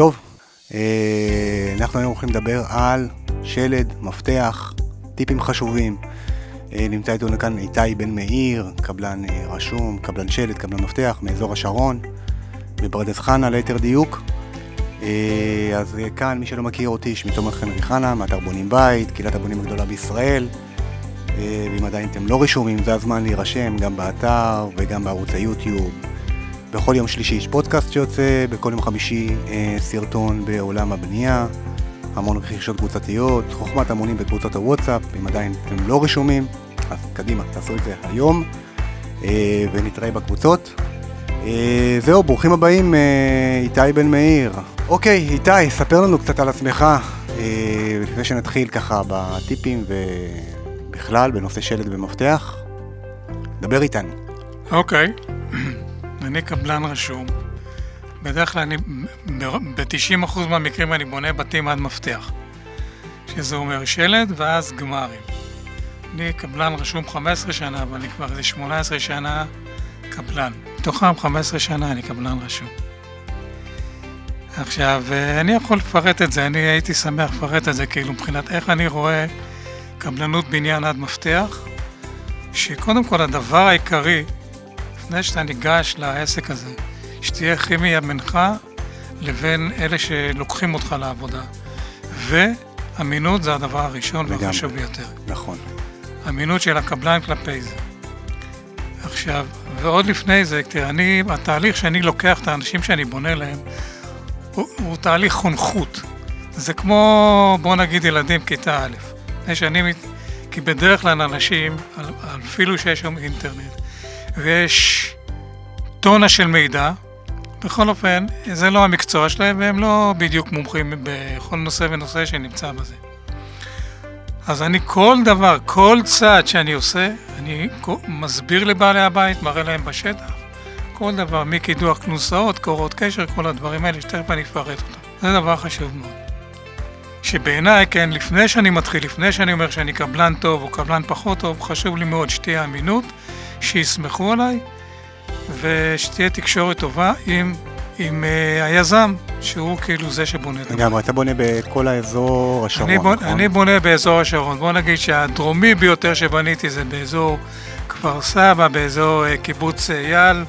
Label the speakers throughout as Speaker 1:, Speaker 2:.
Speaker 1: טוב, אה, אנחנו היום הולכים לדבר על שלד, מפתח, טיפים חשובים. אה, נמצא איתנו כאן איתי בן מאיר, קבלן אה, רשום, קבלן שלד, קבלן מפתח, מאזור השרון, בברדס חנה ליתר דיוק. אז כאן, מי שלא מכיר אותי, שמי תומר חנרי חנה, מאתר בונים בית, קהילת הבונים הגדולה בישראל. ואם עדיין אתם לא רשומים, זה הזמן להירשם גם באתר וגם בערוץ היוטיוב. בכל יום שלישי יש פודקאסט שיוצא, בכל יום חמישי אה, סרטון בעולם הבנייה, המון רכישות קבוצתיות, חוכמת המונים בקבוצות הוואטסאפ, אם עדיין אתם לא רשומים, אז קדימה, תעשו את זה היום, אה, ונתראה בקבוצות. אה, זהו, ברוכים הבאים, אה, איתי בן מאיר. אוקיי, איתי, ספר לנו קצת על עצמך, אה, לפני שנתחיל ככה בטיפים ובכלל בנושא שלד ומפתח. דבר איתנו.
Speaker 2: אוקיי. אני קבלן רשום. בדרך כלל אני, ב-90% מהמקרים אני בונה בתים עד מפתח. שזה אומר שלד ואז גמרים. אני קבלן רשום 15 שנה, אבל אני כבר איזה 18 שנה קבלן. מתוכם 15 שנה אני קבלן רשום. עכשיו, אני יכול לפרט את זה, אני הייתי שמח לפרט את זה, כאילו מבחינת איך אני רואה קבלנות בניין עד מפתח, שקודם כל הדבר העיקרי לפני שאתה ניגש לעסק הזה, שתהיה כימיה בינך לבין אלה שלוקחים אותך לעבודה. ואמינות זה הדבר הראשון והחשוב ביותר.
Speaker 1: נכון.
Speaker 2: אמינות של הקבלן כלפי זה. עכשיו, ועוד לפני זה, תראה, אני, התהליך שאני לוקח את האנשים שאני בונה להם, הוא, הוא תהליך חונכות. זה כמו, בוא נגיד, ילדים כיתה א'. שאני, כי בדרך כלל אנשים, אפילו שיש שם אינטרנט, ויש טונה של מידע. בכל אופן, זה לא המקצוע שלהם, והם לא בדיוק מומחים בכל נושא ונושא שנמצא בזה. אז אני כל דבר, כל צעד שאני עושה, אני מסביר לבעלי הבית, מראה להם בשטח. כל דבר, מקידוח כנוסאות, קורות קשר, כל הדברים האלה, שתכף אני אפרט אותם. זה דבר חשוב מאוד. שבעיניי, כן, לפני שאני מתחיל, לפני שאני אומר שאני קבלן טוב או קבלן פחות טוב, חשוב לי מאוד שתהיה אמינות, שיסמכו עליי ושתהיה תקשורת טובה עם, עם uh, היזם, שהוא כאילו זה שבונה את
Speaker 1: זה. לגמרי, אתה בונה בכל האזור השרון,
Speaker 2: אני בונה, נכון? אני בונה באזור השרון. בוא נגיד שהדרומי ביותר שבניתי זה באזור כפר סבא, באזור uh, קיבוץ אייל,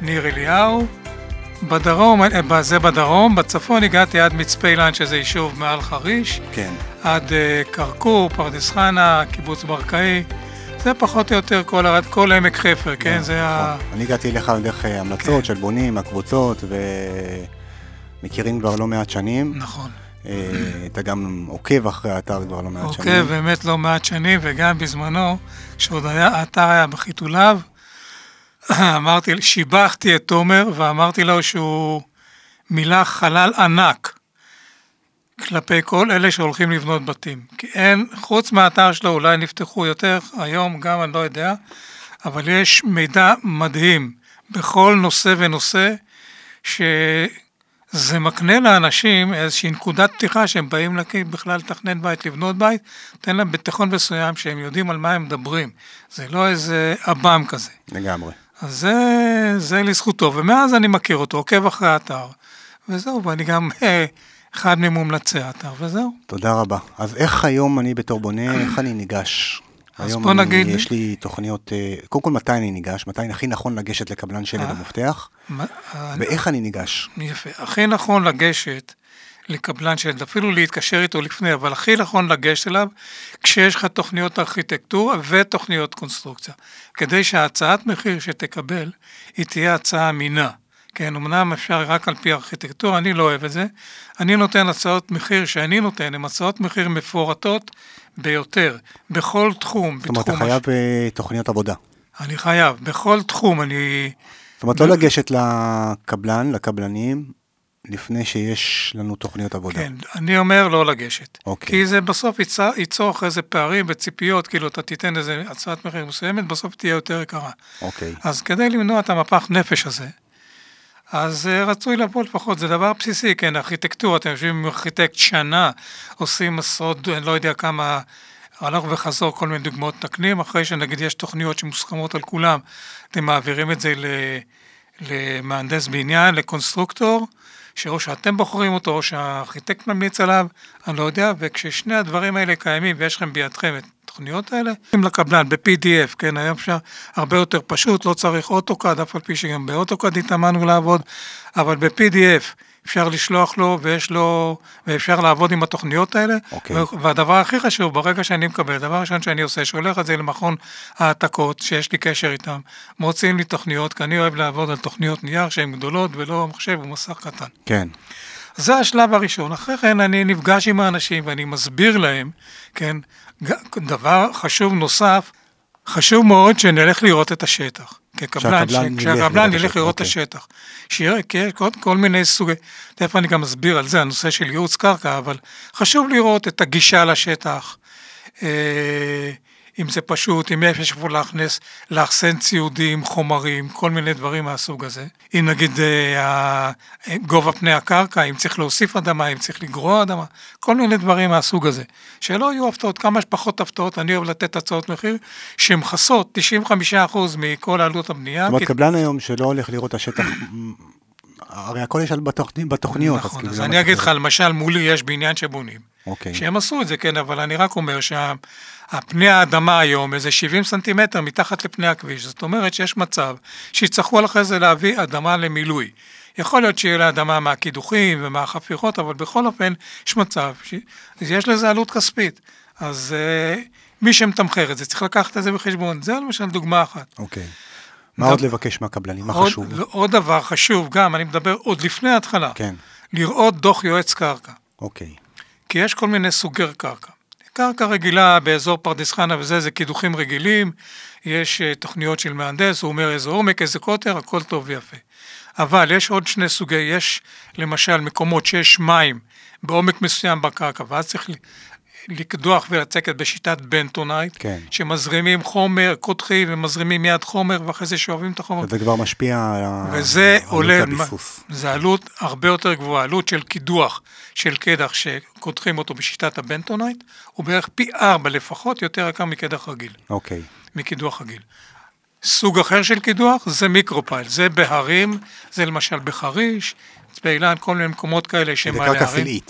Speaker 2: ניר אליהו. בדרום, אה, זה בדרום, בצפון הגעתי עד מצפה אילן, שזה יישוב מעל חריש.
Speaker 1: כן.
Speaker 2: עד uh, כרכור, פרדס חנה, קיבוץ ברקאי. זה פחות או יותר כל, הרד, כל עמק חפר, כן? כן? זה ה...
Speaker 1: נכון. אני הגעתי אליך דרך אה, המלצות כן. של בונים, הקבוצות, ומכירים כבר לא מעט שנים.
Speaker 2: נכון.
Speaker 1: אה, אתה גם עוקב אחרי האתר כבר לא מעט
Speaker 2: שנים. עוקב באמת לא מעט שנים, וגם בזמנו, כשעוד היה, האתר היה בחיתוליו, אמרתי, שיבחתי את תומר ואמרתי לו שהוא מילא חלל ענק כלפי כל אלה שהולכים לבנות בתים. כי אין, חוץ מהאתר שלו, אולי נפתחו יותר, היום גם אני לא יודע, אבל יש מידע מדהים בכל נושא ונושא, שזה מקנה לאנשים איזושהי נקודת פתיחה שהם באים בכלל לתכנן בית, לבנות בית, נותן להם ביטחון מסוים שהם יודעים על מה הם מדברים. זה לא איזה עב"ם כזה.
Speaker 1: לגמרי.
Speaker 2: אז זה, זה לזכותו, ומאז אני מכיר אותו, עוקב אחרי האתר, וזהו, ואני גם... אה, אחד ממומלצי האתר, וזהו.
Speaker 1: תודה רבה. אז איך היום אני בתור בונה, איך אני ניגש?
Speaker 2: אז בוא אני, נגיד...
Speaker 1: יש לי תוכניות, אה, קודם כל מתי אני ניגש, מתי הכי נכון לגשת לקבלן שלד המפתח, ואיך אני ניגש.
Speaker 2: יפה. הכי נכון לגשת לקבלן שלד, אפילו להתקשר איתו לפני, אבל הכי נכון לגשת אליו כשיש לך תוכניות ארכיטקטורה ותוכניות קונסטרוקציה. כדי שההצעת מחיר שתקבל, היא תהיה הצעה אמינה. כן, אמנם אפשר רק על פי ארכיטקטורה, אני לא אוהב את זה. אני נותן הצעות מחיר שאני נותן, הן הצעות מחיר מפורטות ביותר, בכל תחום.
Speaker 1: זאת אומרת, אתה חייב הש... אה, תוכניות עבודה.
Speaker 2: אני חייב, בכל תחום אני...
Speaker 1: זאת אומרת, לא לגשת לקבלן, לקבלנים, לפני שיש לנו תוכניות עבודה.
Speaker 2: כן, אני אומר לא לגשת. אוקיי. כי זה בסוף ייצור, ייצור אחרי זה פערים וציפיות, כאילו אתה תיתן איזה הצעת מחיר מסוימת, בסוף תהיה יותר יקרה.
Speaker 1: אוקיי.
Speaker 2: אז כדי למנוע את המפח נפש הזה, אז אה, רצוי לבוא לפחות, זה דבר בסיסי, כן, ארכיטקטורה, אתם יושבים עם ארכיטקט שנה, עושים עשרות, אני לא יודע כמה, הלוך וחזור, כל מיני דוגמאות תקנים, אחרי שנגיד יש תוכניות שמוסכמות על כולם, אתם מעבירים את זה למהנדס בניין, לקונסטרוקטור, שאו שאתם בוחרים אותו, או שהארכיטקט ממליץ עליו, אני לא יודע, וכששני הדברים האלה קיימים ויש לכם בידכם את התוכניות האלה, אם לקבלן ב-PDF, כן, היום אפשר הרבה יותר פשוט, לא צריך אוטוקאד, אף על פי שגם באוטוקאד התאמנו לעבוד, אבל ב-PDF אפשר לשלוח לו ויש לו, ואפשר לעבוד עם התוכניות האלה.
Speaker 1: אוקיי.
Speaker 2: והדבר הכי חשוב, ברגע שאני מקבל, הדבר הראשון שאני עושה, שולח את זה למכון העתקות, שיש לי קשר איתם, מוציאים לי תוכניות, כי אני אוהב לעבוד על תוכניות נייר שהן גדולות ולא מחשב ומסך קטן.
Speaker 1: כן.
Speaker 2: זה השלב הראשון. אחרי כן אני נפגש עם האנשים ואני מסביר להם, כן, דבר חשוב נוסף, חשוב מאוד שנלך לראות את השטח. כקבלן, כשהקבלן ילך לראות את
Speaker 1: אוקיי.
Speaker 2: השטח. שיראה, כי יש כל, כל מיני סוגי, תכף אני גם מסביר על זה, הנושא של ייעוץ קרקע, אבל חשוב לראות את הגישה לשטח. אה, אם זה פשוט, אם יש איפה להכנס, לאחסן ציודים, חומרים, כל מיני דברים מהסוג הזה. אם נגיד אה, גובה פני הקרקע, אם צריך להוסיף אדמה, אם צריך לגרוע אדמה, כל מיני דברים מהסוג הזה. שלא יהיו הפתעות, כמה שפחות הפתעות, אני אוהב לתת הצעות מחיר שמכסות 95% מכל עלות הבנייה.
Speaker 1: זאת אומרת, קבלן היום שלא הולך לראות את השטח, הרי הכל יש על בתוכנית- בתוכניות.
Speaker 2: נכון,
Speaker 1: כאילו
Speaker 2: אז
Speaker 1: למה
Speaker 2: אני אגיד לך? למשל, מולי יש בניין שבונים.
Speaker 1: אוקיי.
Speaker 2: שהם עשו את זה, כן, אבל אני רק אומר שהפני האדמה היום, איזה 70 סנטימטר מתחת לפני הכביש, זאת אומרת שיש מצב שיצטרכו אחרי זה להביא אדמה למילוי. יכול להיות שיהיה לה אדמה מהקידוחים ומהחפירות, אבל בכל אופן יש מצב שיש לזה עלות כספית. אז uh, מי שמתמחר את זה צריך לקחת את זה בחשבון. זה למשל דוגמה אחת.
Speaker 1: אוקיי. מה עוד לבקש מהקבלנים? מה
Speaker 2: עוד,
Speaker 1: חשוב?
Speaker 2: לא, עוד דבר חשוב, גם, אני מדבר עוד לפני ההתחלה,
Speaker 1: כן.
Speaker 2: לראות דוח יועץ קרקע.
Speaker 1: אוקיי.
Speaker 2: כי יש כל מיני סוגי קרקע. קרקע רגילה באזור פרדס חנה וזה, זה קידוחים רגילים, יש אה, תוכניות של מהנדס, הוא אומר איזה עומק, איזה קוטר, הכל טוב ויפה. אבל יש עוד שני סוגי, יש למשל מקומות שיש מים בעומק מסוים בקרקע, ואז צריך לקדוח ולצקת בשיטת בנטונייט,
Speaker 1: כן.
Speaker 2: שמזרימים חומר, קודחים ומזרימים מיד חומר, ואחרי זה שואבים את החומר.
Speaker 1: וזה כבר משפיע על
Speaker 2: וזה
Speaker 1: על
Speaker 2: עולה,
Speaker 1: הביסוס.
Speaker 2: זה עלות הרבה יותר גבוהה, עלות של קידוח של קדח שקודחים אותו בשיטת הבנטונייט, הוא בערך פי ארבע לפחות יותר יקר מקדח רגיל,
Speaker 1: אוקיי.
Speaker 2: מקידוח רגיל. סוג אחר של קידוח זה micropile, זה בהרים, זה למשל בחריש, באילן, כל מיני מקומות כאלה שהם
Speaker 1: זה
Speaker 2: מעלה
Speaker 1: קרקע
Speaker 2: הרים.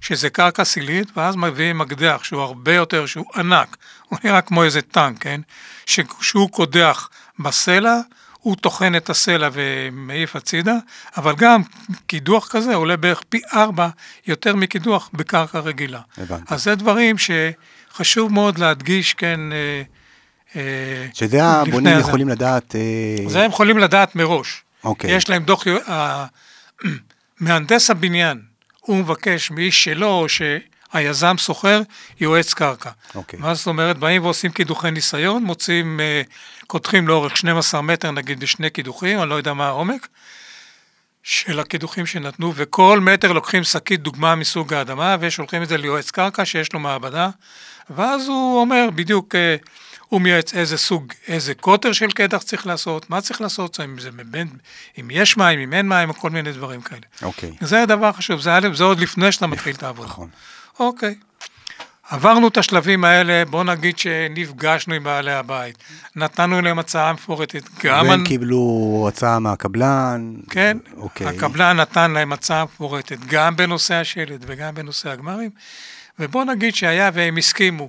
Speaker 2: שזה קרקע סלעית, ואז מביאים מקדח שהוא הרבה יותר, שהוא ענק, הוא נראה כמו איזה טנק, כן? שכשהוא קודח בסלע, הוא טוחן את הסלע ומעיף הצידה, אבל גם קידוח כזה עולה בערך פי ארבע יותר מקידוח בקרקע רגילה.
Speaker 1: הבנתי.
Speaker 2: אז זה דברים שחשוב מאוד להדגיש, כן, אה, אה,
Speaker 1: שזה הבונים
Speaker 2: הזה.
Speaker 1: יכולים לדעת... אה,
Speaker 2: זה הם יכולים לדעת מראש.
Speaker 1: אוקיי.
Speaker 2: יש להם דוח, מהנדס הבניין, הוא מבקש מאיש שלו, שהיזם שוכר, יועץ קרקע.
Speaker 1: אוקיי.
Speaker 2: מה זאת אומרת? באים ועושים קידוחי ניסיון, מוצאים, אה, קודחים לאורך 12 מטר, נגיד בשני קידוחים, אני לא יודע מה העומק, של הקידוחים שנתנו, וכל מטר לוקחים שקית דוגמה מסוג האדמה, ושולחים את זה ליועץ קרקע שיש לו מעבדה, ואז הוא אומר בדיוק, אה, הוא מייעץ איזה סוג, איזה קוטר של קדח צריך לעשות, מה צריך לעשות, אם, זה מבין, אם יש מים, אם אין מים, כל מיני דברים כאלה.
Speaker 1: אוקיי.
Speaker 2: זה הדבר חשוב, זה, א', זה עוד לפני שאתה מתחיל את העבודה.
Speaker 1: נכון.
Speaker 2: אוקיי. עברנו את השלבים האלה, בוא נגיד שנפגשנו עם בעלי הבית, נתנו להם הצעה מפורטת, גם...
Speaker 1: והם קיבלו הצעה מהקבלן.
Speaker 2: כן,
Speaker 1: אוקיי.
Speaker 2: הקבלן נתן להם הצעה מפורטת, גם בנושא השלד וגם בנושא הגמרים, ובוא נגיד שהיה והם הסכימו,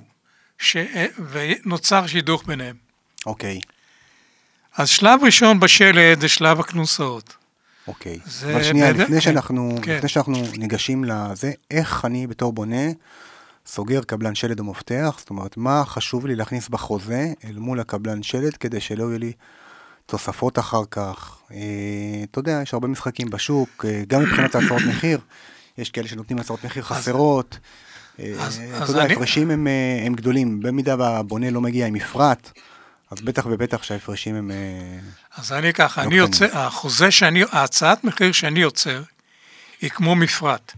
Speaker 2: ש... ונוצר שידוך ביניהם.
Speaker 1: אוקיי.
Speaker 2: אז שלב ראשון בשלד זה שלב הכנוסאות.
Speaker 1: אוקיי.
Speaker 2: זה
Speaker 1: אבל שנייה,
Speaker 2: בד-
Speaker 1: לפני
Speaker 2: כן,
Speaker 1: שאנחנו,
Speaker 2: כן.
Speaker 1: לפני שאנחנו ניגשים לזה, איך אני בתור בונה סוגר קבלן שלד או מפתח, זאת אומרת, מה חשוב לי להכניס בחוזה אל מול הקבלן שלד כדי שלא יהיו לי תוספות אחר כך. אה, אתה יודע, יש הרבה משחקים בשוק, אה, גם מבחינת הצעות מחיר, יש כאלה שנותנים הצעות מחיר חסרות. אה,
Speaker 2: אז-
Speaker 1: אתה
Speaker 2: אז
Speaker 1: יודע, ההפרשים הם, אה, הם גדולים, במידה והבונה לא מגיע עם מפרט, אז בטח ובטח שההפרשים הם... אה,
Speaker 2: אז אני ככה,
Speaker 1: לא
Speaker 2: אני יוצא, החוזה שאני, ההצעת מחיר שאני יוצר, היא כמו מפרט.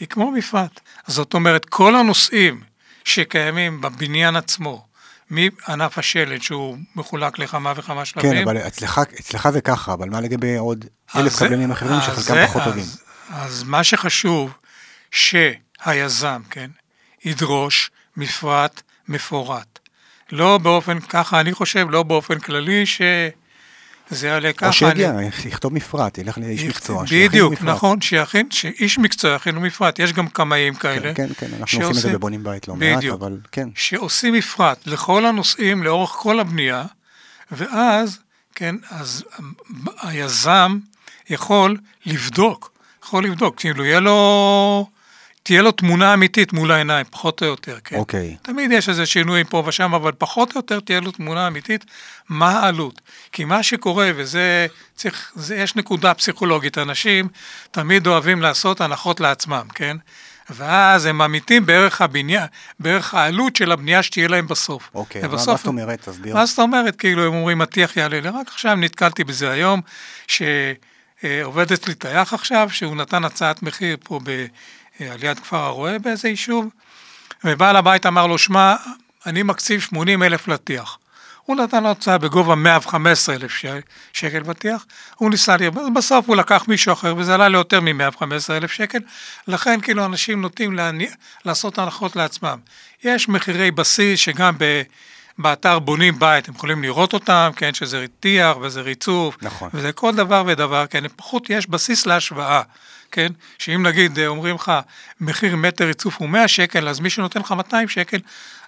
Speaker 2: היא כמו מפרט. זאת אומרת, כל הנושאים שקיימים בבניין עצמו, מענף השלד, שהוא מחולק לכמה וכמה שלבים.
Speaker 1: כן, אבל אצלך, אצלך זה ככה, אבל מה לגבי עוד
Speaker 2: אז
Speaker 1: אלף קבלנים אחרים
Speaker 2: אז
Speaker 1: שחלקם פחות
Speaker 2: אז-
Speaker 1: טובים?
Speaker 2: אז מה שחשוב, שהיזם, כן, ידרוש מפרט מפורט. לא באופן, ככה אני חושב, לא באופן כללי, זה יעלה ככה.
Speaker 1: או שיגיע, יכתוב מפרט, ילך לאיש מקצוע. שיכין
Speaker 2: בדיוק,
Speaker 1: מפרט.
Speaker 2: נכון, שיכין, שאיש מקצוע יכין מפרט. יש גם קמאים כאלה.
Speaker 1: כן, כן, כן, אנחנו
Speaker 2: שעושים-
Speaker 1: עושים את זה בבונים בית לא מעט,
Speaker 2: בדיוק.
Speaker 1: אבל כן.
Speaker 2: שעושים מפרט לכל הנושאים לאורך כל הבנייה, ואז, כן, אז היזם יכול לבדוק, יכול לבדוק, כאילו יהיה לו, תהיה לו תמונה אמיתית מול העיניים, פחות או יותר, כן.
Speaker 1: אוקיי.
Speaker 2: תמיד יש איזה שינוי פה ושם, אבל פחות או יותר תהיה לו תמונה אמיתית, מה העלות. כי מה שקורה, וזה צריך, זה, יש נקודה פסיכולוגית, אנשים תמיד אוהבים לעשות הנחות לעצמם, כן? ואז הם אמיתים בערך הבניין, בערך העלות של הבנייה שתהיה להם בסוף.
Speaker 1: אוקיי,
Speaker 2: ובסוף-
Speaker 1: מה זאת אומרת? תסביר.
Speaker 2: מה זאת אומרת? כאילו, הם אומרים, הטיח יעלה לי. רק עכשיו נתקלתי בזה היום, שעובד אצלי טייח עכשיו, שהוא נתן הצעת מחיר פה ב, על יד כפר הרועה באיזה יישוב, ובעל הבית אמר לו, שמע, אני מקציב 80 אלף לטיח. הוא נתן לו הצעה בגובה 115 אלף. שקל בטיח, הוא ניסה לי, בסוף הוא לקח מישהו אחר, וזה עלה לו יותר מ-115 אלף שקל, לכן כאילו אנשים נוטים להני... לעשות הנחות לעצמם. יש מחירי בסיס שגם ב... באתר בונים בית, הם יכולים לראות אותם, כן, שזה טיח וזה ריצוף,
Speaker 1: נכון.
Speaker 2: וזה כל דבר ודבר, כן, פחות יש בסיס להשוואה, כן, שאם נגיד אה, אומרים לך מחיר מטר ריצוף הוא 100 שקל, אז מי שנותן לך 200 שקל,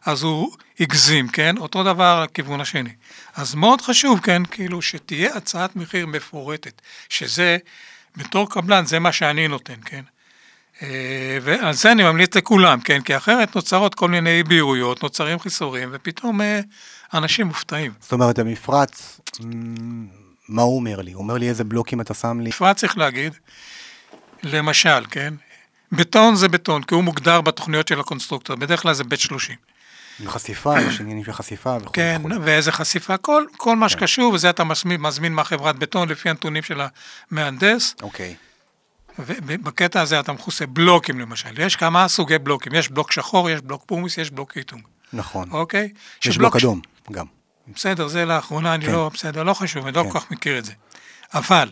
Speaker 2: אז הוא הגזים, כן, אותו דבר לכיוון השני. אז מאוד חשוב, כן, כאילו שתהיה הצעת מחיר מפורטת, שזה, בתור קבלן, זה מה שאני נותן, כן. אה, ועל זה אני ממליץ לכולם, כן, כי אחרת נוצרות כל מיני בהירויות, נוצרים חיסורים, ופתאום אה, אנשים מופתעים.
Speaker 1: זאת אומרת, המפרט, מ, מה הוא אומר לי? הוא אומר לי איזה בלוקים אתה שם לי?
Speaker 2: במפרט צריך להגיד, למשל, כן, בטון זה בטון, כי הוא מוגדר בתוכניות של הקונסטרוקטור, בדרך כלל זה ב-30.
Speaker 1: עם חשיפה, יש עניינים של חשיפה וכו'.
Speaker 2: כן,
Speaker 1: וכו'.
Speaker 2: ואיזה חשיפה, כל, כל מה שקשור, וזה אתה מזמין, מזמין מהחברת בטון לפי הנתונים של המהנדס,
Speaker 1: אוקיי.
Speaker 2: ובקטע הזה אתה מכוסה בלוקים למשל, יש כמה סוגי בלוקים, יש בלוק שחור, יש בלוק פומיס, יש בלוק איטונג,
Speaker 1: נכון.
Speaker 2: אוקיי?
Speaker 1: יש בלוק אדום גם.
Speaker 2: בסדר, זה לאחרונה, אני
Speaker 1: כן.
Speaker 2: לא, בסדר, לא חשוב, אני לא
Speaker 1: כן.
Speaker 2: כל כך מכיר את זה. אבל,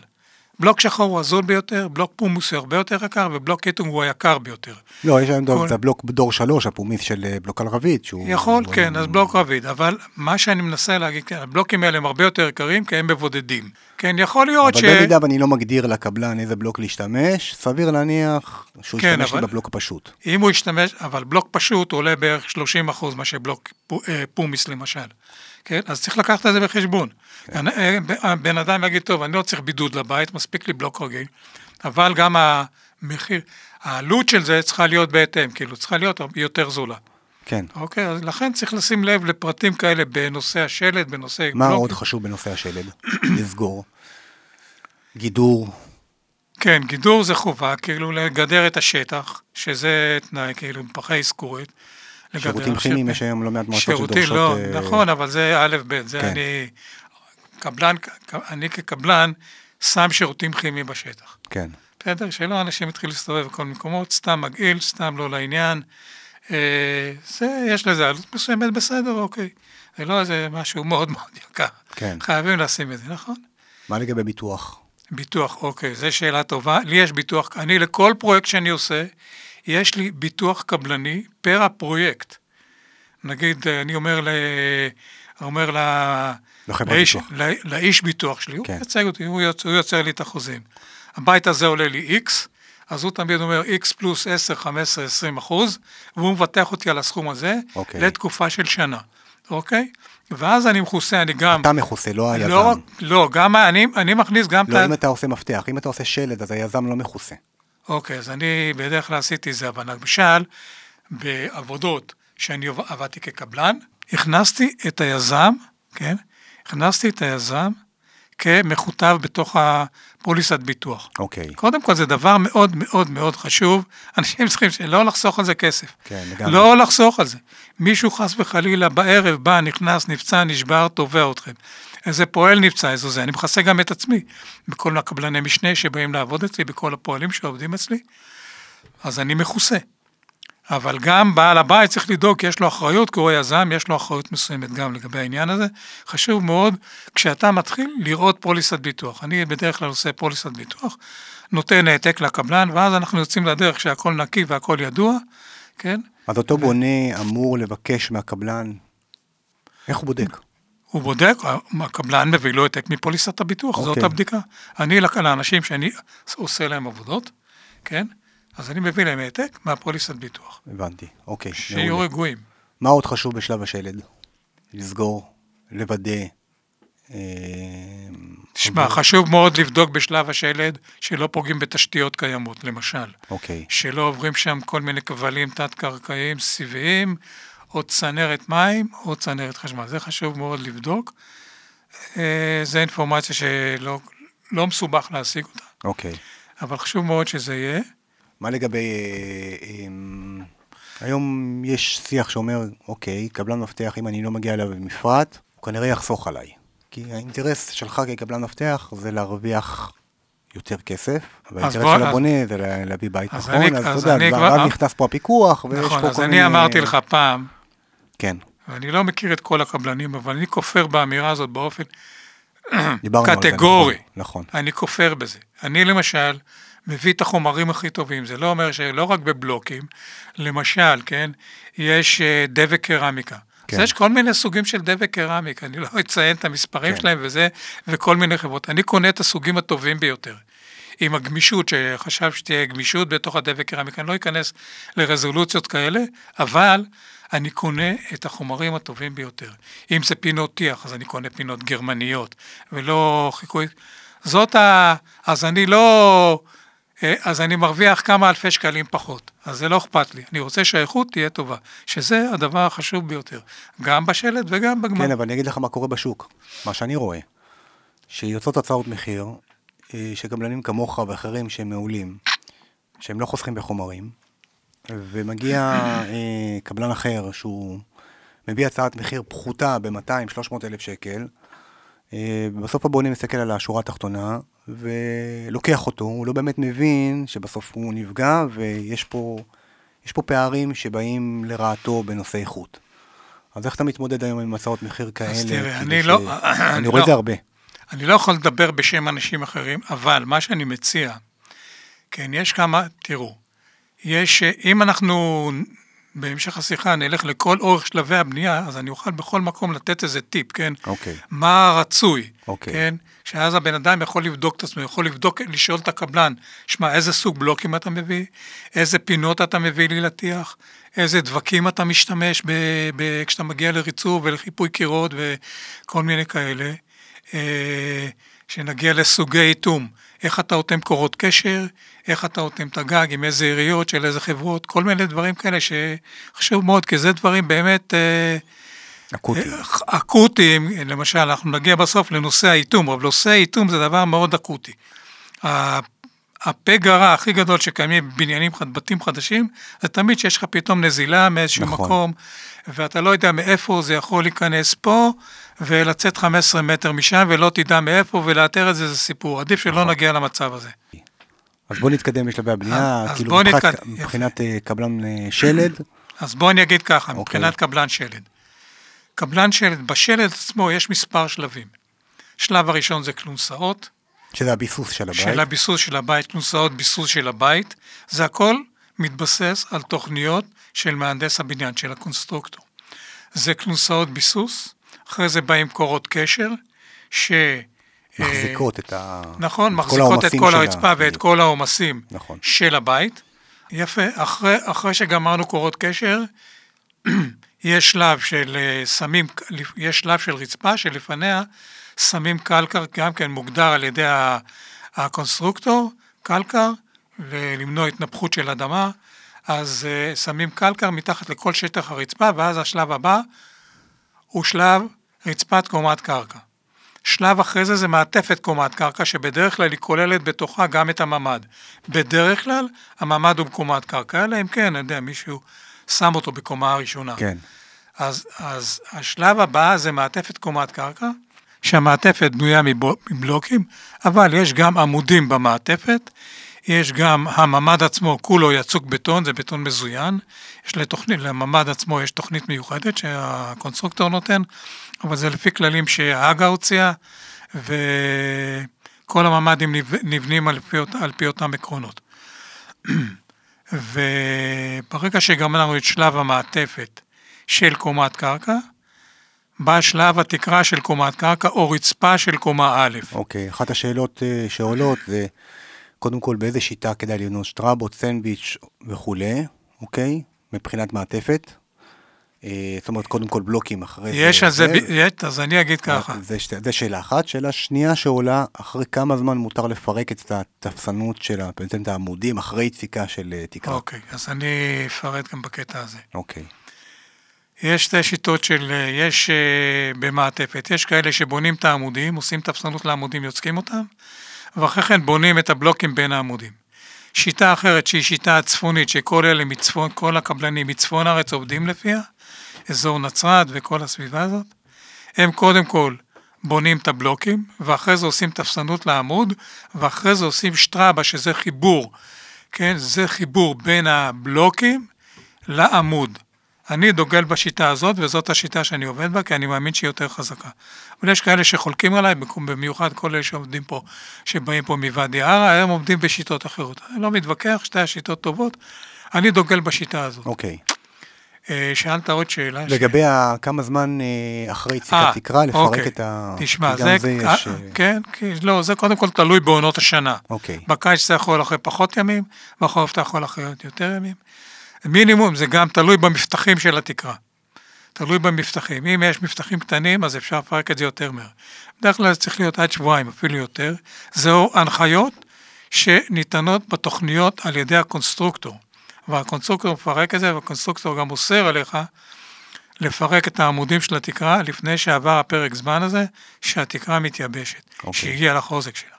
Speaker 2: בלוק שחור הוא הזול ביותר, בלוק פומיס הוא הרבה יותר יקר, ובלוק איטונג הוא היקר ביותר.
Speaker 1: לא, יש היום
Speaker 2: כל-
Speaker 1: זה הבלוק דור שלוש, הפומיס של אה, בלוק על רבית, שהוא...
Speaker 2: יכול,
Speaker 1: הוא-
Speaker 2: כן, אז בלוק רביד, אבל מה שאני מנסה להגיד, כן, הבלוקים האלה הם הרבה יותר יקרים, כי הם מבודדים. כן, יכול להיות ש...
Speaker 1: אבל במידה ואני לא מגדיר לקבלן איזה בלוק להשתמש, סביר להניח שהוא
Speaker 2: כן,
Speaker 1: ישתמש
Speaker 2: אבל-
Speaker 1: בבלוק הפשוט.
Speaker 2: אם הוא ישתמש, אבל בלוק פשוט עולה בערך 30 אחוז מאשר בלוק פו- אה, פומיס למשל. כן, אז צריך לקחת את זה בחשבון.
Speaker 1: כן.
Speaker 2: אה, הבן אדם יגיד, טוב, אני לא צריך בידוד לבית, מספיק לי בלוק רגיל, אבל גם המחיר, העלות של זה צריכה להיות בהתאם, כאילו, צריכה להיות יותר זולה.
Speaker 1: כן.
Speaker 2: אוקיי, אז לכן צריך לשים לב לפרטים כאלה בנושא השלד, בנושא
Speaker 1: מה
Speaker 2: בלוק.
Speaker 1: עוד חשוב בנושא השלד? לסגור. גידור.
Speaker 2: כן, גידור זה חובה, כאילו לגדר את השטח, שזה תנאי, כאילו, פחי אזכורית.
Speaker 1: שירותים
Speaker 2: השטח.
Speaker 1: כימיים, יש היום לא מעט מועצות
Speaker 2: שירותים,
Speaker 1: שדורשות...
Speaker 2: לא,
Speaker 1: אה,
Speaker 2: נכון, אבל זה א', ב', זה
Speaker 1: כן.
Speaker 2: אני, קבלן, אני כקבלן שם שירותים כימיים בשטח.
Speaker 1: כן.
Speaker 2: בסדר? שלא אנשים יתחילו להסתובב בכל מקומות, סתם מגעיל, סתם לא לעניין. אה, זה, יש לזה עלות מסוימת, בסדר, אוקיי. זה לא איזה משהו מאוד מאוד יקר.
Speaker 1: כן.
Speaker 2: חייבים לשים את זה, נכון?
Speaker 1: מה לגבי ביטוח?
Speaker 2: ביטוח, אוקיי, זו שאלה טובה. לי יש ביטוח, אני לכל פרויקט שאני עושה, יש לי ביטוח קבלני פר הפרויקט. נגיד, אני אומר, ל... אומר ל... לאיש,
Speaker 1: ביטוח.
Speaker 2: לא, לאיש ביטוח שלי, הוא
Speaker 1: כן.
Speaker 2: מייצג אותי, הוא יוצר, הוא יוצר לי את החוזים. הבית הזה עולה לי X, אז הוא תמיד אומר X פלוס 10, 15, 20 אחוז, והוא מבטח אותי על הסכום הזה
Speaker 1: אוקיי.
Speaker 2: לתקופה של שנה, אוקיי? ואז אני מכוסה, אני גם...
Speaker 1: אתה מכוסה, לא היזם.
Speaker 2: לא, לא, גם אני, אני מכניס גם את
Speaker 1: לא,
Speaker 2: ה...
Speaker 1: אם אתה עושה מפתח, אם אתה עושה שלד, אז היזם לא מכוסה.
Speaker 2: אוקיי, אז אני בדרך כלל עשיתי זה, אבל למשל, בעבודות שאני עב- עבדתי כקבלן, הכנסתי את היזם, כן? הכנסתי את היזם כמכותב בתוך הפוליסת ביטוח.
Speaker 1: אוקיי.
Speaker 2: קודם כל זה דבר מאוד מאוד מאוד חשוב, אנשים צריכים לא לחסוך על זה כסף.
Speaker 1: כן, לגמרי.
Speaker 2: לא לחסוך על זה. מישהו חס וחלילה בערב בא, נכנס, נפצע, נשבר, תובע אתכם. איזה פועל נפצע, איזו זה, אני מכסה גם את עצמי, בכל הקבלני משנה שבאים לעבוד אצלי, בכל הפועלים שעובדים אצלי, אז אני מכוסה. אבל גם בעל הבית צריך לדאוג, כי יש לו אחריות, כי הוא היזם, יש לו אחריות מסוימת גם לגבי העניין הזה. חשוב מאוד, כשאתה מתחיל לראות פוליסת ביטוח. אני בדרך כלל עושה פוליסת ביטוח, נותן העתק לקבלן, ואז אנחנו יוצאים לדרך שהכל נקי והכל ידוע, כן?
Speaker 1: אז אותו בונה אמור לבקש מהקבלן, איך הוא בודק?
Speaker 2: הוא בודק, הקבלן מביא לו העתק מפוליסת הביטוח, זאת
Speaker 1: אוקיי.
Speaker 2: הבדיקה. אני, לאנשים שאני עושה להם עבודות, כן? אז אני מביא להם העתק מהפוליסת ביטוח.
Speaker 1: הבנתי, אוקיי,
Speaker 2: שיהיו
Speaker 1: מעולה.
Speaker 2: רגועים.
Speaker 1: מה עוד חשוב בשלב השלד? לסגור, לוודא. אה,
Speaker 2: תשמע, חשוב מאוד לבדוק בשלב השלד שלא פוגעים בתשתיות קיימות, למשל.
Speaker 1: אוקיי,
Speaker 2: שלא עוברים שם כל מיני כבלים תת-קרקעיים סיביים, או צנרת מים, או צנרת חשמל. זה חשוב מאוד לבדוק. אה, זו אינפורמציה שלא לא מסובך להשיג אותה,
Speaker 1: אוקיי.
Speaker 2: אבל חשוב מאוד שזה יהיה.
Speaker 1: מה לגבי... אה, אה, היום יש שיח שאומר, אוקיי, קבלן מפתח, אם אני לא מגיע אליו במפרט, הוא כנראה יחסוך עליי. כי האינטרס שלך כקבלן מפתח זה להרוויח יותר כסף, והאינטרס של
Speaker 2: אז-
Speaker 1: הבונה זה לה- להביא בית
Speaker 2: אז
Speaker 1: נכון,
Speaker 2: אני-
Speaker 1: אז
Speaker 2: אז
Speaker 1: אתה
Speaker 2: אני
Speaker 1: יודע,
Speaker 2: כבר-
Speaker 1: נכנס פה הפיקוח, ויש
Speaker 2: נכון,
Speaker 1: פה
Speaker 2: אז
Speaker 1: כל
Speaker 2: אני
Speaker 1: מיני...
Speaker 2: אמרתי לך פעם,
Speaker 1: כן,
Speaker 2: ואני לא מכיר את כל הקבלנים, אבל אני כופר באמירה הזאת באופן
Speaker 1: על זה.
Speaker 2: קטגורי.
Speaker 1: נכון, נכון.
Speaker 2: אני כופר בזה. אני למשל מביא את החומרים הכי טובים, זה לא אומר שלא רק בבלוקים, למשל, כן, יש אה, דבק קרמיקה.
Speaker 1: כן.
Speaker 2: אז יש כל מיני סוגים של דבק קרמיקה, אני לא אציין את המספרים
Speaker 1: כן.
Speaker 2: שלהם וזה, וכל מיני חברות. אני קונה את הסוגים הטובים ביותר. עם הגמישות, שחשב שתהיה גמישות בתוך הדבק קרמיקה, אני לא אכנס לרזולוציות כאלה, אבל אני קונה את החומרים הטובים ביותר. אם זה פינות טיח, אז אני קונה פינות גרמניות, ולא חיקוי... זאת ה... אז אני לא... אה, אז אני מרוויח כמה אלפי שקלים פחות, אז זה לא אכפת לי. אני רוצה שהאיכות תהיה טובה, שזה הדבר החשוב ביותר, גם בשלט וגם בגמר.
Speaker 1: כן, אבל אני אגיד לך מה קורה בשוק. מה שאני רואה, שיוצאות הצעות מחיר, אה, שקבלנים כמוך ואחרים שהם מעולים, שהם לא חוסכים בחומרים, ומגיע אה, קבלן אחר שהוא מביא הצעת מחיר פחותה ב-200-300 אלף שקל, אה, בסוף הבונה מסתכל על השורה התחתונה ולוקח אותו, הוא לא באמת מבין שבסוף הוא נפגע ויש פה, יש פה פערים שבאים לרעתו בנושא איכות. אז איך אתה מתמודד היום עם הצעות מחיר כאלה?
Speaker 2: תראה,
Speaker 1: כדי
Speaker 2: אני לא-
Speaker 1: אני
Speaker 2: אני
Speaker 1: רואה את
Speaker 2: לא-
Speaker 1: זה הרבה.
Speaker 2: אני לא יכול לדבר בשם אנשים אחרים, אבל מה שאני מציע, כן, יש כמה, תראו, יש, אם אנחנו בהמשך השיחה נלך לכל אורך שלבי הבנייה, אז אני אוכל בכל מקום לתת איזה טיפ, כן?
Speaker 1: אוקיי.
Speaker 2: מה רצוי,
Speaker 1: אוקיי.
Speaker 2: כן? שאז הבן אדם יכול לבדוק את עצמו, יכול לבדוק, לשאול את הקבלן, שמע, איזה סוג בלוקים אתה מביא, איזה פינות אתה מביא לי לטיח, איזה דבקים אתה משתמש ב, ב, כשאתה מגיע לריצור ולחיפוי קירות וכל מיני כאלה. אה, שנגיע לסוגי איתום, איך אתה אוטם קורות קשר, איך אתה אוטם את הגג, עם איזה עיריות, של איזה חברות, כל מיני דברים כאלה שחשוב מאוד, כי זה דברים באמת... אה,
Speaker 1: אקוטי.
Speaker 2: אקוטיים, למשל, אנחנו נגיע בסוף לנושא האיתום, אבל נושא האיתום זה דבר מאוד אקוטי. הפגע הרע הכי גדול שקיימים בבניינים, בתים חדשים, זה תמיד שיש לך פתאום נזילה מאיזשהו
Speaker 1: נכון.
Speaker 2: מקום, ואתה לא יודע מאיפה זה יכול להיכנס פה, ולצאת 15 מטר משם, ולא תדע מאיפה, ולאתר את זה, זה סיפור. עדיף שלא
Speaker 1: נכון.
Speaker 2: נגיע למצב הזה.
Speaker 1: אז בוא נתקדם בשלבי הבנייה,
Speaker 2: אז
Speaker 1: כאילו
Speaker 2: בוא
Speaker 1: מבחינת-
Speaker 2: נתקדם.
Speaker 1: מבחינת אה, קבלן אה, שלד,
Speaker 2: אז בואו אני אגיד ככה,
Speaker 1: אוקיי.
Speaker 2: מבחינת קבלן שלד. קבלן שלד, בשלד עצמו יש מספר שלבים. שלב הראשון זה כלונסאות,
Speaker 1: שזה הביסוס של הבית.
Speaker 2: של הביסוס של הבית, כלונסאות ביסוס של הבית, זה הכל מתבסס על תוכניות של מהנדס הבניין, של הקונסטרוקטור. זה כלונסאות ביסוס, אחרי זה באים קורות קשר, ש... אה,
Speaker 1: מחזיקות את ה...
Speaker 2: נכון,
Speaker 1: את
Speaker 2: מחזיקות את כל
Speaker 1: של ה-
Speaker 2: הרצפה ואת. כל העומסים
Speaker 1: נכון.
Speaker 2: של הבית. יפה, אחרי, אחרי שגמרנו קורות קשר, יש שלב של אה, שמים, יש שלב של רצפה שלפניה שמים קלקר, גם כן מוגדר על ידי הקונסטרוקטור, קלקר, למנוע התנפחות של אדמה, אז אה, שמים קלקר מתחת לכל שטח הרצפה, ואז השלב הבא הוא שלב רצפת קומת קרקע. שלב אחרי זה זה מעטפת קומת קרקע, שבדרך כלל היא כוללת בתוכה גם את הממ"ד. בדרך כלל הממ"ד הוא בקומת קרקע, אלא אם כן, אני יודע, מישהו שם אותו בקומה הראשונה.
Speaker 1: כן.
Speaker 2: אז, אז השלב הבא זה מעטפת קומת קרקע, שהמעטפת בנויה מבלוקים, אבל יש גם עמודים במעטפת, יש גם הממ"ד עצמו, כולו יצוק בטון, זה בטון מזוין, יש לתוכנית, לממ"ד עצמו יש תוכנית מיוחדת שהקונסטרוקטור נותן, אבל זה לפי כללים שהאגה הוציאה, וכל הממ"דים נב- נבנים על פי, על פי אותם עקרונות. וברגע שגמרנו את שלב המעטפת של קומת קרקע, בא שלב התקרה של קומת קרקע או רצפה של קומה א'.
Speaker 1: אוקיי, אחת השאלות אה, שעולות זה, קודם כל, באיזה שיטה כדאי לבנות שטראבות, סנדוויץ' וכולי, אוקיי? מבחינת מעטפת. אה, זאת אומרת, קודם כל בלוקים אחרי זה.
Speaker 2: יש זה, ב- יש, אז אני אגיד ככה.
Speaker 1: זה, שתי- זה שאלה אחת. שאלה שנייה שעולה, אחרי כמה זמן מותר לפרק את התפסנות של, בעצם את העמודים, אחרי יציקה של אה, תקרה.
Speaker 2: אוקיי, אז אני אפרט גם בקטע הזה.
Speaker 1: אוקיי.
Speaker 2: יש שתי שיטות של, אה, יש אה, במעטפת, יש כאלה שבונים את העמודים, עושים תפסנות לעמודים, יוצקים אותם, ואחרי כן בונים את הבלוקים בין העמודים. שיטה אחרת שהיא שיטה הצפונית, שכל אלה מצפון, כל הקבלנים מצפון הארץ עובדים לפיה, אזור נצרת וכל הסביבה הזאת, הם קודם כל בונים את הבלוקים, ואחרי זה עושים תפסנות לעמוד, ואחרי זה עושים שטראבה, שזה חיבור, כן, זה חיבור בין הבלוקים לעמוד. אני דוגל בשיטה הזאת, וזאת השיטה שאני עובד בה, כי אני מאמין שהיא יותר חזקה. אבל יש כאלה שחולקים עליי, במיוחד כל אלה שעובדים פה, שבאים פה מוואדי ערה, הם עובדים בשיטות אחרות. אני לא מתווכח, שתי השיטות טובות, אני דוגל בשיטה הזאת.
Speaker 1: אוקיי.
Speaker 2: אה, שאלת עוד שאלה.
Speaker 1: לגבי ה- כמה זמן אה, אחרי יציקת
Speaker 2: אה,
Speaker 1: תקרה, לפרק
Speaker 2: אוקיי.
Speaker 1: את ה...
Speaker 2: תשמע, זה,
Speaker 1: זה יש...
Speaker 2: אה,
Speaker 1: אה,
Speaker 2: כן, כי, לא, זה קודם כל תלוי בעונות השנה.
Speaker 1: אוקיי.
Speaker 2: בקיץ זה יכול אחרי פחות ימים, בחורף אתה יכול אחרי יותר ימים. מינימום, זה גם תלוי במפתחים של התקרה. תלוי במפתחים. אם יש מפתחים קטנים, אז אפשר לפרק את זה יותר מהר. בדרך כלל זה צריך להיות עד שבועיים, אפילו יותר. זהו הנחיות שניתנות בתוכניות על ידי הקונסטרוקטור. והקונסטרוקטור מפרק את זה, והקונסטרוקטור גם אוסר עליך לפרק את העמודים של התקרה לפני שעבר הפרק זמן הזה, שהתקרה מתייבשת,
Speaker 1: אוקיי.
Speaker 2: שהגיע לחוזק שלה.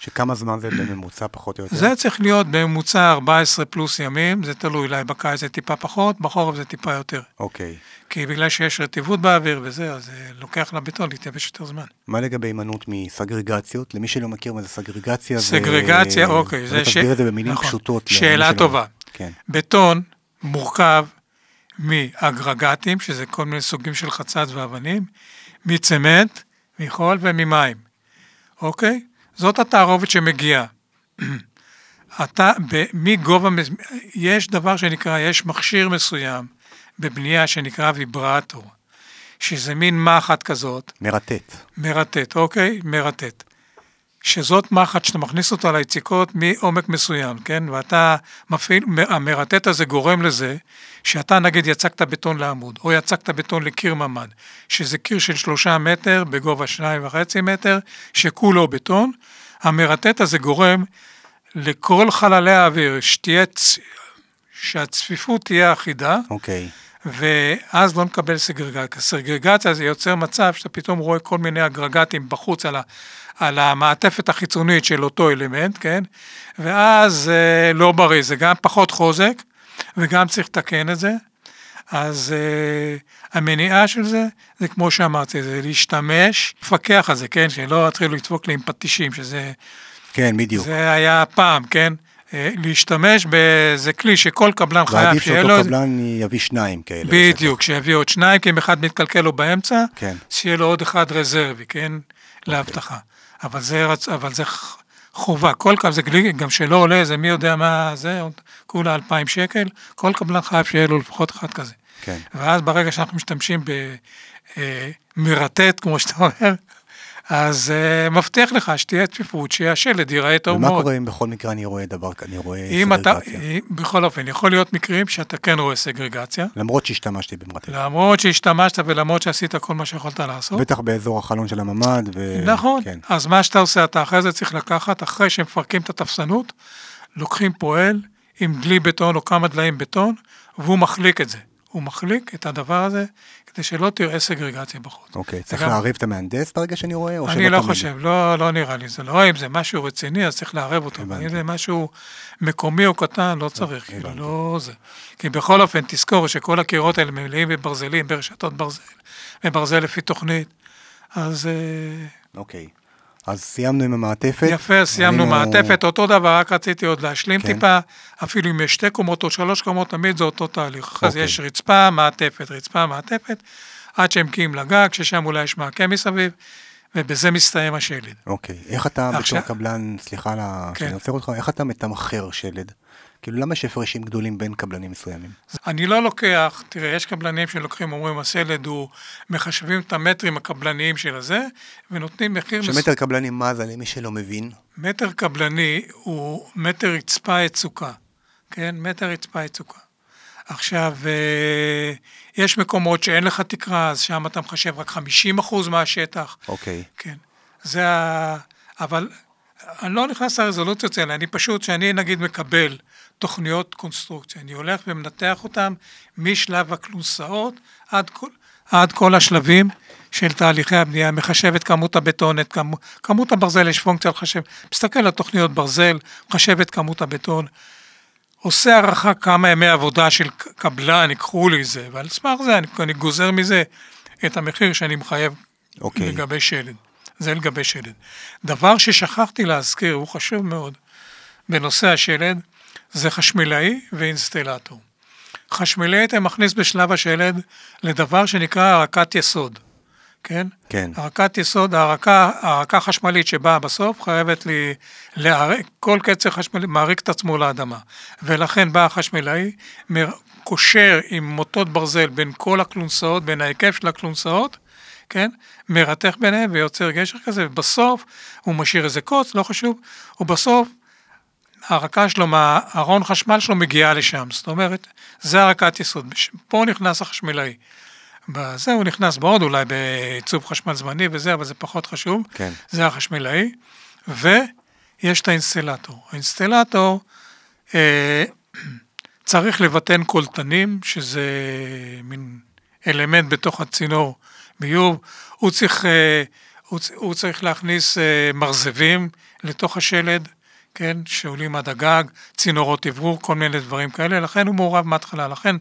Speaker 1: שכמה זמן זה בממוצע פחות או יותר?
Speaker 2: זה צריך להיות בממוצע 14 פלוס ימים, זה תלוי, אולי בקיץ זה טיפה פחות, בחורף זה טיפה יותר.
Speaker 1: אוקיי.
Speaker 2: כי בגלל שיש רטיבות באוויר וזה, אז זה לוקח לבטון להתייבש יותר זמן.
Speaker 1: מה לגבי הימנעות מסגרגציות? למי שלא מכיר מה זה סגרגציה.
Speaker 2: סגרגציה, אוקיי, זה
Speaker 1: זה... תסביר
Speaker 2: ש-
Speaker 1: את זה במילים
Speaker 2: נכון.
Speaker 1: פשוטות.
Speaker 2: שאלה טובה.
Speaker 1: כן.
Speaker 2: בטון מורכב מאגרגטים, שזה כל מיני סוגים של חצץ ואבנים, מצמנט, מחול וממים, אוקיי? זאת התערובת שמגיעה. אתה, ב- מגובה, יש דבר שנקרא, יש מכשיר מסוים בבנייה שנקרא ויברטור, שזה מין מחט כזאת,
Speaker 1: מרטט.
Speaker 2: מרטט, אוקיי? מרטט. שזאת מחט שאתה מכניס אותה ליציקות מעומק מסוים, כן? ואתה מפעיל, המרטט הזה גורם לזה שאתה נגיד יצקת בטון לעמוד, או יצקת בטון לקיר ממ"ד, שזה קיר של שלושה מטר בגובה שניים וחצי מטר, שכולו בטון, המרטט הזה גורם לכל חללי האוויר שתהיה, שהצפיפות תהיה אחידה,
Speaker 1: אוקיי.
Speaker 2: ואז לא נקבל סגרגציה. סגרגציה זה יוצר מצב שאתה פתאום רואה כל מיני אגרגטים בחוץ על, ה, על המעטפת החיצונית של אותו אלמנט, כן? ואז אה, לא בריא, זה גם פחות חוזק, וגם צריך לתקן את זה. אז אה, המניעה של זה, זה כמו שאמרתי, זה להשתמש, לפקח על זה, כן? שלא יתחילו לדפוק לי עם פטישים, שזה
Speaker 1: כן, בדיוק.
Speaker 2: זה היה פעם, כן? אה, להשתמש באיזה כלי שכל קבלן חייב
Speaker 1: ועדיף
Speaker 2: שיהיה
Speaker 1: שאותו
Speaker 2: לו... איזה-
Speaker 1: קבלן יביא שניים כאלה.
Speaker 2: בדיוק, שיביא עוד שניים, כי אם אחד מתקלקל לו באמצע,
Speaker 1: כן.
Speaker 2: שיהיה לו עוד אחד רזרבי, כן? לאבטחה. אבל זה, רצ... אבל זה חובה, כל קבלן, זה גליק, גם שלא עולה, זה מי יודע מה זה, כולה אלפיים שקל, כל קבלן חייב שיהיה לו לפחות אחד כזה.
Speaker 1: כן.
Speaker 2: ואז ברגע שאנחנו משתמשים במרטט, כמו שאתה אומר, אז uh, מבטיח לך שתהיה צפיפות, שהשלד ייראה טוב
Speaker 1: ומה
Speaker 2: מאוד.
Speaker 1: קורה אם בכל מקרה אני רואה דבר כזה, אני רואה
Speaker 2: אם אתה,
Speaker 1: סגרגציה?
Speaker 2: בכל אופן, יכול להיות מקרים שאתה כן רואה סגרגציה,
Speaker 1: למרות שהשתמשתי במרטט.
Speaker 2: למרות שהשתמשת ולמרות שעשית כל מה שיכולת לעשות.
Speaker 1: בטח באזור החלון של הממ"ד. ו...
Speaker 2: נכון,
Speaker 1: כן.
Speaker 2: אז מה שאתה עושה, אתה אחרי זה צריך לקחת, אחרי שמפרקים את התפסנות, לוקחים פועל עם דלי בטון או כמה דליים בטון, והוא מחליק את זה. הוא מחליק את הדבר הזה, כדי שלא תראה סגרגציה בחוץ.
Speaker 1: אוקיי, צריך
Speaker 2: גם-
Speaker 1: לערב את המהנדס ברגע שאני רואה? או
Speaker 2: אני לא
Speaker 1: תמיד?
Speaker 2: חושב, לא, לא נראה לי, זה לא, אם זה משהו רציני, אז צריך לערב אותו. אם זה משהו מקומי או קטן, לא צריך, כאילו. לא זה. כי בכל אופן, תזכור שכל הקירות האלה מלאים בברזלים, ברשתות ברזל, וברזל לפי תוכנית, אז אה,
Speaker 1: אוקיי. אז סיימנו עם המעטפת.
Speaker 2: יפה, סיימנו
Speaker 1: ראינו-
Speaker 2: מעטפת, אותו דבר, רק רציתי עוד להשלים
Speaker 1: כן.
Speaker 2: טיפה, אפילו אם יש שתי קומות או שלוש קומות, תמיד זה אותו תהליך.
Speaker 1: אוקיי.
Speaker 2: יש רצפה, מעטפת, רצפה, מעטפת, עד שהם מגיעים לגג, ששם אולי יש מעקה מסביב, ובזה מסתיים השלד.
Speaker 1: אוקיי. איך אתה
Speaker 2: עכשיו-
Speaker 1: בתור קבלן, סליחה על ה-
Speaker 2: כן.
Speaker 1: שאני עוצר אותך, איך אתה מתמחר שלד? כאילו, למה יש הפרשים גדולים בין קבלנים מסוימים?
Speaker 2: אני לא לוקח, תראה, יש קבלנים שלוקחים, אומרים, הסלד הוא, מחשבים את המטרים הקבלניים של הזה, ונותנים מחיר...
Speaker 1: שמטר מס... קבלני מה זה למי שלא מבין?
Speaker 2: מטר קבלני הוא מטר רצפה יצוקה, כן? מטר רצפה יצוקה. עכשיו, אה, יש מקומות שאין לך תקרה, אז שם אתה מחשב רק 50% מהשטח.
Speaker 1: אוקיי.
Speaker 2: כן. זה ה... אבל אני לא נכנס לרזולוציות האלה, אני פשוט, שאני נגיד מקבל תוכניות קונסטרוקציה, אני הולך ומנתח אותן משלב הכלונסאות עד כל, עד כל השלבים של תהליכי הבנייה, מחשב את כמות הבטון, את כמות, כמות הברזל, יש פונקציה לחשב, מסתכל על תוכניות ברזל, מחשב את כמות הבטון, עושה הערכה כמה ימי עבודה של קבלן ייקחו לי זה, ועל סמך זה אני, אני גוזר מזה את המחיר שאני מחייב okay. אוקיי. לגבי שלד. זה לגבי שלד. דבר ששכחתי להזכיר, הוא חשוב מאוד, בנושא השלד, זה חשמלאי ואינסטלטור. חשמלאי אתה מכניס בשלב השלד לדבר שנקרא הרקת יסוד, כן?
Speaker 1: כן.
Speaker 2: הרקת יסוד, הרקה, הרקה חשמלית שבאה בסוף חייבת לי להרק, כל קצר חשמלי מעריק את עצמו לאדמה. ולכן בא החשמלאי, קושר עם מוטות ברזל בין כל הכלונסאות, בין ההיקף של הכלונסאות, כן? מרתך ביניהם ויוצר גשר כזה, ובסוף הוא משאיר איזה קוץ, לא חשוב, ובסוף ההרקה שלו, הארון חשמל שלו מגיעה לשם, זאת אומרת, זה הרקת יסוד. פה נכנס החשמלאי. בזה הוא נכנס מאוד אולי בעיצוב חשמל זמני וזה, אבל זה פחות חשוב.
Speaker 1: כן.
Speaker 2: זה החשמלאי. ויש את האינסטלטור. האינסטלטור אה, צריך לבטן קולטנים, שזה מין אלמנט בתוך הצינור ביוב. הוא צריך, אה, הוא, הוא צריך להכניס אה, מרזבים לתוך השלד. כן, שעולים עד הגג, צינורות אוורור, כל מיני דברים כאלה, לכן הוא מעורב מההתחלה. לכן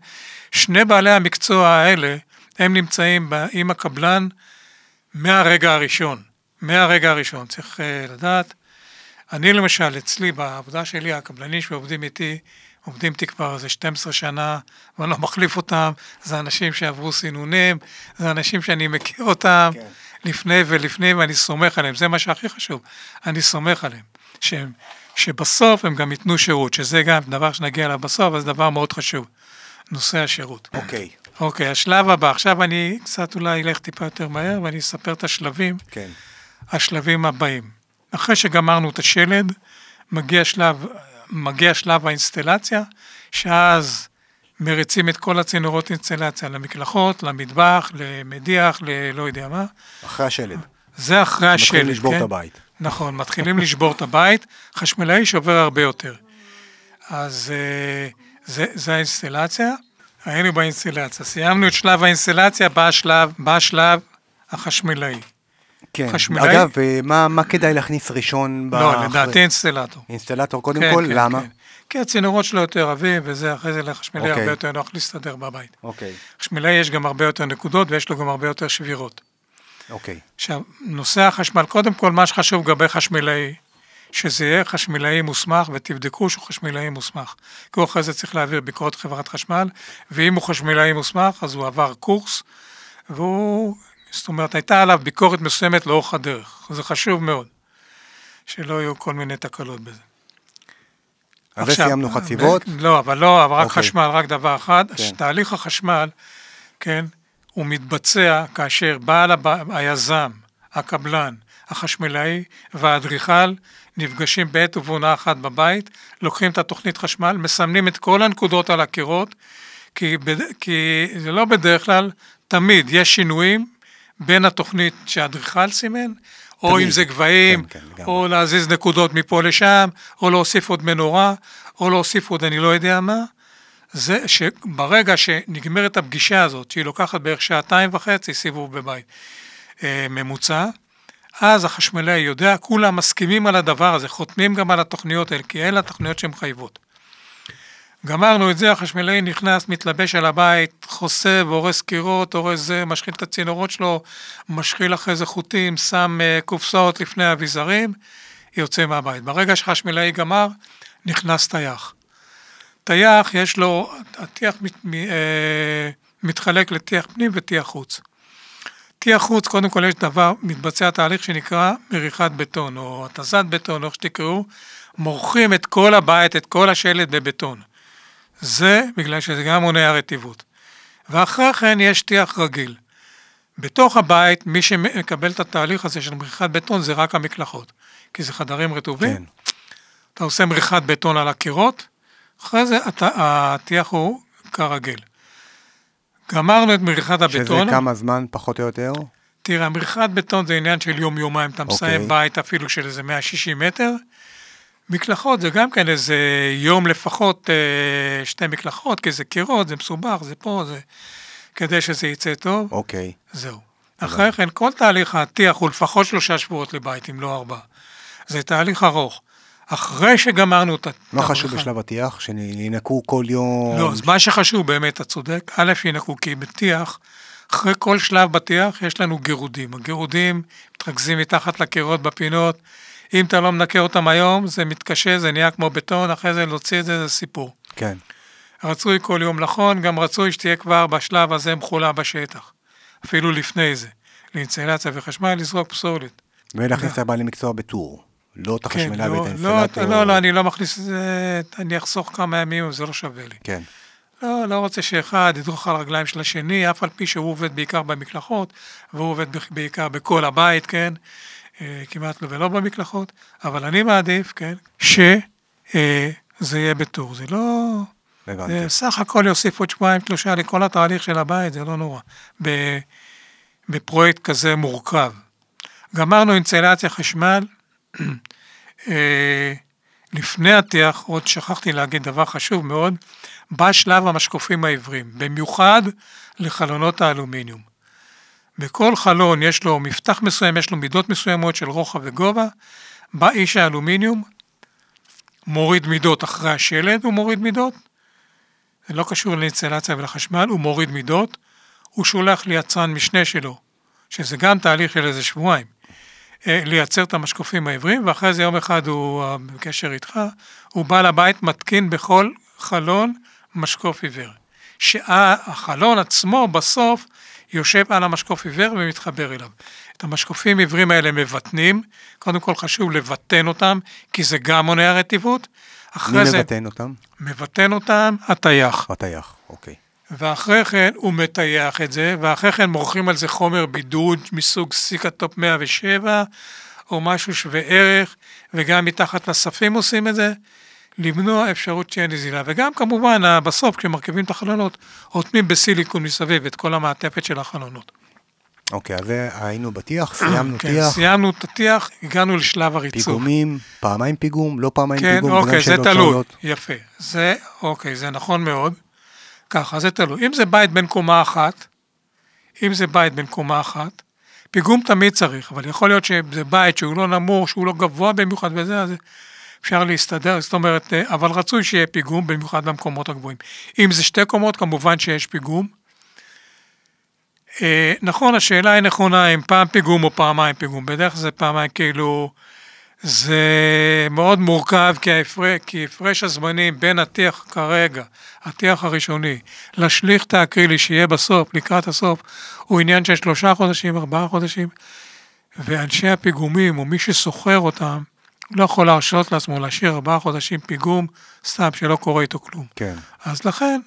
Speaker 2: שני בעלי המקצוע האלה, הם נמצאים עם הקבלן מהרגע הראשון. מהרגע הראשון, צריך uh, לדעת. אני למשל, אצלי, בעבודה שלי, הקבלנים שעובדים איתי, עובדים איתי כבר איזה 12 שנה, ואני לא מחליף אותם, זה אנשים שעברו סינונים, זה אנשים שאני מכיר אותם כן. לפני ולפני, ואני סומך עליהם, זה מה שהכי חשוב, אני סומך עליהם, שהם שבסוף הם גם ייתנו שירות, שזה גם דבר שנגיע אליו בסוף, אז דבר מאוד חשוב, נושא השירות.
Speaker 1: אוקיי. Okay.
Speaker 2: אוקיי, okay, השלב הבא, עכשיו אני קצת אולי אלך טיפה יותר מהר ואני אספר את השלבים,
Speaker 1: כן.
Speaker 2: השלבים הבאים. אחרי שגמרנו את השלד, מגיע שלב, מגיע שלב האינסטלציה, שאז מריצים את כל הצינורות אינסטלציה למקלחות, למטבח, למדיח, ללא יודע מה.
Speaker 1: אחרי השלד.
Speaker 2: זה אחרי השלד,
Speaker 1: כן? מתחילים לשבור את הבית.
Speaker 2: נכון, מתחילים לשבור את הבית, חשמלאי שובר הרבה יותר. אז אה, זה, זה האינסטלציה, היינו באינסטלציה. סיימנו את שלב האינסטלציה, בא השלב, בא השלב החשמלאי.
Speaker 1: כן, חשמלאי... אגב, אה, מה, מה כדאי להכניס ראשון?
Speaker 2: לא, לדעתי אינסטלטור.
Speaker 1: אינסטלטור קודם כן, כל, כן, למה? כן.
Speaker 2: כי הצינורות שלו יותר עבים, וזה אחרי זה לחשמלאי okay. אוקיי. הרבה יותר נוח להסתדר בבית.
Speaker 1: אוקיי.
Speaker 2: Okay. חשמלאי יש גם הרבה יותר נקודות, ויש לו גם הרבה יותר שבירות.
Speaker 1: אוקיי. Okay.
Speaker 2: עכשיו, נושא החשמל, קודם כל, מה שחשוב לגבי חשמלאי, שזה יהיה חשמלאי מוסמך, ותבדקו שהוא חשמלאי מוסמך. כי הוא אחרי זה צריך להעביר ביקורת חברת חשמל, ואם הוא חשמלאי מוסמך, אז הוא עבר קורס, והוא, זאת אומרת, הייתה עליו ביקורת מסוימת לאורך הדרך. זה חשוב מאוד, שלא יהיו כל מיני תקלות בזה.
Speaker 1: אז עכשיו, סיימנו חציבות?
Speaker 2: לא, אבל לא, אבל רק okay. אוקיי. חשמל, רק דבר אחד. כן. תהליך החשמל, כן, הוא מתבצע כאשר בעל הב... היזם, הקבלן, החשמלאי והאדריכל נפגשים בעת ובעונה אחת בבית, לוקחים את התוכנית חשמל, מסמנים את כל הנקודות על הקירות, כי, בד... כי זה לא בדרך כלל, תמיד יש שינויים בין התוכנית שהאדריכל סימן, או תמיד. אם זה גבהים, כן, כן, או להזיז נקודות מפה לשם, או להוסיף עוד מנורה, או להוסיף עוד אני לא יודע מה. זה שברגע שנגמרת הפגישה הזאת, שהיא לוקחת בערך שעתיים וחצי סיבוב בבית אה, ממוצע, אז החשמלאי יודע, כולם מסכימים על הדבר הזה, חותמים גם על התוכניות האלה, כי אלה התוכניות שמחייבות. גמרנו את זה, החשמלאי נכנס, מתלבש על הבית, חוסה והורס קירות, הורס זה, משחיל את הצינורות שלו, משחיל אחרי זה חוטים, שם uh, קופסאות לפני האביזרים, יוצא מהבית. ברגע שחשמלאי גמר, נכנס טייח. טייח יש לו, הטיח מת, אה, מתחלק לטיח פנים וטיח חוץ. טיח חוץ, קודם כל יש דבר, מתבצע תהליך שנקרא מריחת בטון, או התזת בטון, או איך שתקראו, מורחים את כל הבית, את כל השלד בבטון. זה בגלל שזה גם מונע רטיבות. ואחרי כן יש טיח רגיל. בתוך הבית, מי שמקבל את התהליך הזה של מריחת בטון זה רק המקלחות, כי זה חדרים רטובים.
Speaker 1: כן.
Speaker 2: אתה עושה מריחת בטון על הקירות, אחרי זה הטיח הוא כרגיל. גמרנו את מריחת הבטון.
Speaker 1: שזה כמה זמן, פחות או יותר?
Speaker 2: תראה, מריחת בטון זה עניין של יום-יומיים, אתה מסיים
Speaker 1: אוקיי.
Speaker 2: בית אפילו של איזה 160 מטר. מקלחות זה גם כן איזה יום לפחות, אה, שתי מקלחות, כי זה קירות, זה מסובך, זה פה, זה... כדי שזה יצא טוב,
Speaker 1: אוקיי.
Speaker 2: זהו. אחרי כן, כל תהליך הטיח הוא לפחות שלושה שבועות לבית, אם לא ארבעה. זה תהליך ארוך. אחרי שגמרנו את ה...
Speaker 1: מה חשוב
Speaker 2: הבריכה-
Speaker 1: בשלב הטיח? שינקו כל יום?
Speaker 2: לא, אז מה שחשוב באמת, אתה צודק, א', ינקו, כי בטיח, אחרי כל שלב בטיח יש לנו גירודים. הגירודים מתרכזים מתחת לקירות בפינות. אם אתה לא מנקה אותם היום, זה מתקשה, זה נהיה כמו בטון, אחרי זה להוציא את זה, זה סיפור.
Speaker 1: כן.
Speaker 2: רצוי כל יום נכון, גם רצוי שתהיה כבר בשלב הזה מחולה בשטח. אפילו לפני זה. לאינסטלציה וחשמל, לזרוק פסולת.
Speaker 1: ולהכניס את הבעלי מקצוע בטור. לא את החשמלה
Speaker 2: לא,
Speaker 1: ואת
Speaker 2: לא,
Speaker 1: האינסטלטור.
Speaker 2: לא, לא, אני לא מכניס את זה, אני אחסוך כמה ימים, זה לא שווה לי.
Speaker 1: כן.
Speaker 2: לא, לא רוצה שאחד ידרוך על הרגליים של השני, אף על פי שהוא עובד בעיקר במקלחות, והוא עובד בעיקר בכל הבית, כן? אה, כמעט לא ולא במקלחות, אבל אני מעדיף, כן? שזה יהיה בטור, זה לא...
Speaker 1: הבנתי.
Speaker 2: זה סך הכל יוסיף עוד שבועיים, שלושה לכל התהליך של הבית, זה לא נורא. ב- בפרויקט כזה מורכב. גמרנו אינסטלציה חשמל, אה, לפני הטיח, עוד שכחתי להגיד דבר חשוב מאוד, בא שלב המשקופים העיוורים, במיוחד לחלונות האלומיניום. בכל חלון יש לו מפתח מסוים, יש לו מידות מסוימות של רוחב וגובה, בא איש האלומיניום, מוריד מידות אחרי השלד, הוא מוריד מידות, זה לא קשור לאינסטלציה ולחשמל, הוא מוריד מידות, הוא שולח ליצרן משנה שלו, שזה גם תהליך של איזה שבועיים, אה, לייצר את המשקופים העיוורים, ואחרי זה יום אחד הוא אה, בקשר איתך, הוא בא לבית, מתקין בכל חלון משקוף עיוור. שהחלון עצמו בסוף יושב על המשקוף עיוור ומתחבר אליו. את המשקופים עיוורים האלה מבטנים, קודם כל חשוב לבטן אותם, כי זה גם מונע רטיבות.
Speaker 1: מי
Speaker 2: אחרי זה
Speaker 1: מבטן אותם?
Speaker 2: מבטן אותם הטייח.
Speaker 1: הטייח, אוקיי.
Speaker 2: ואחרי כן הוא מטייח את זה, ואחרי כן מורחים על זה חומר בידוד מסוג SikaTop 107, או משהו שווה ערך, וגם מתחת לספים עושים את זה, למנוע אפשרות שיהיה נזילה. וגם כמובן, בסוף כשמרכיבים את החלונות, אוטמים בסיליקון מסביב את כל המעטפת של החלונות.
Speaker 1: אוקיי, אז זה היינו בטיח, סיימנו
Speaker 2: כן,
Speaker 1: טיח,
Speaker 2: סיימנו את הטיח, הגענו לשלב הריצוף.
Speaker 1: פיגומים, פעמיים פיגום, לא פעמיים
Speaker 2: כן,
Speaker 1: פיגום,
Speaker 2: אוקיי,
Speaker 1: בגלל
Speaker 2: זה תלוי. יפה. זה, אוקיי, זה נכון מאוד. ככה, זה תלוי. אם זה בית בין קומה אחת, אם זה בית בין קומה אחת, פיגום תמיד צריך, אבל יכול להיות שזה בית שהוא לא נמוך, שהוא לא גבוה במיוחד וזה, אז אפשר להסתדר, זאת אומרת, אה, אבל רצוי שיהיה פיגום, במיוחד במקומות הגבוהים. אם זה שתי קומות, כמובן שיש פיגום. אה, נכון, השאלה היא נכונה, אם פעם פיגום או פעמיים פיגום. בדרך כלל זה פעמיים, כאילו, זה מאוד מורכב, כי ההפרש, כי הפרש הזמנים בין הטיח כרגע, הטיח הראשוני, לשליכט האקרילי שיהיה בסוף, לקראת הסוף, הוא עניין של שלושה חודשים, ארבעה חודשים, ואנשי הפיגומים, או מי ששוכר אותם, לא יכול להרשות לעצמו להשאיר ארבעה חודשים פיגום, סתם שלא קורה איתו כלום.
Speaker 1: כן,
Speaker 2: אז לכן,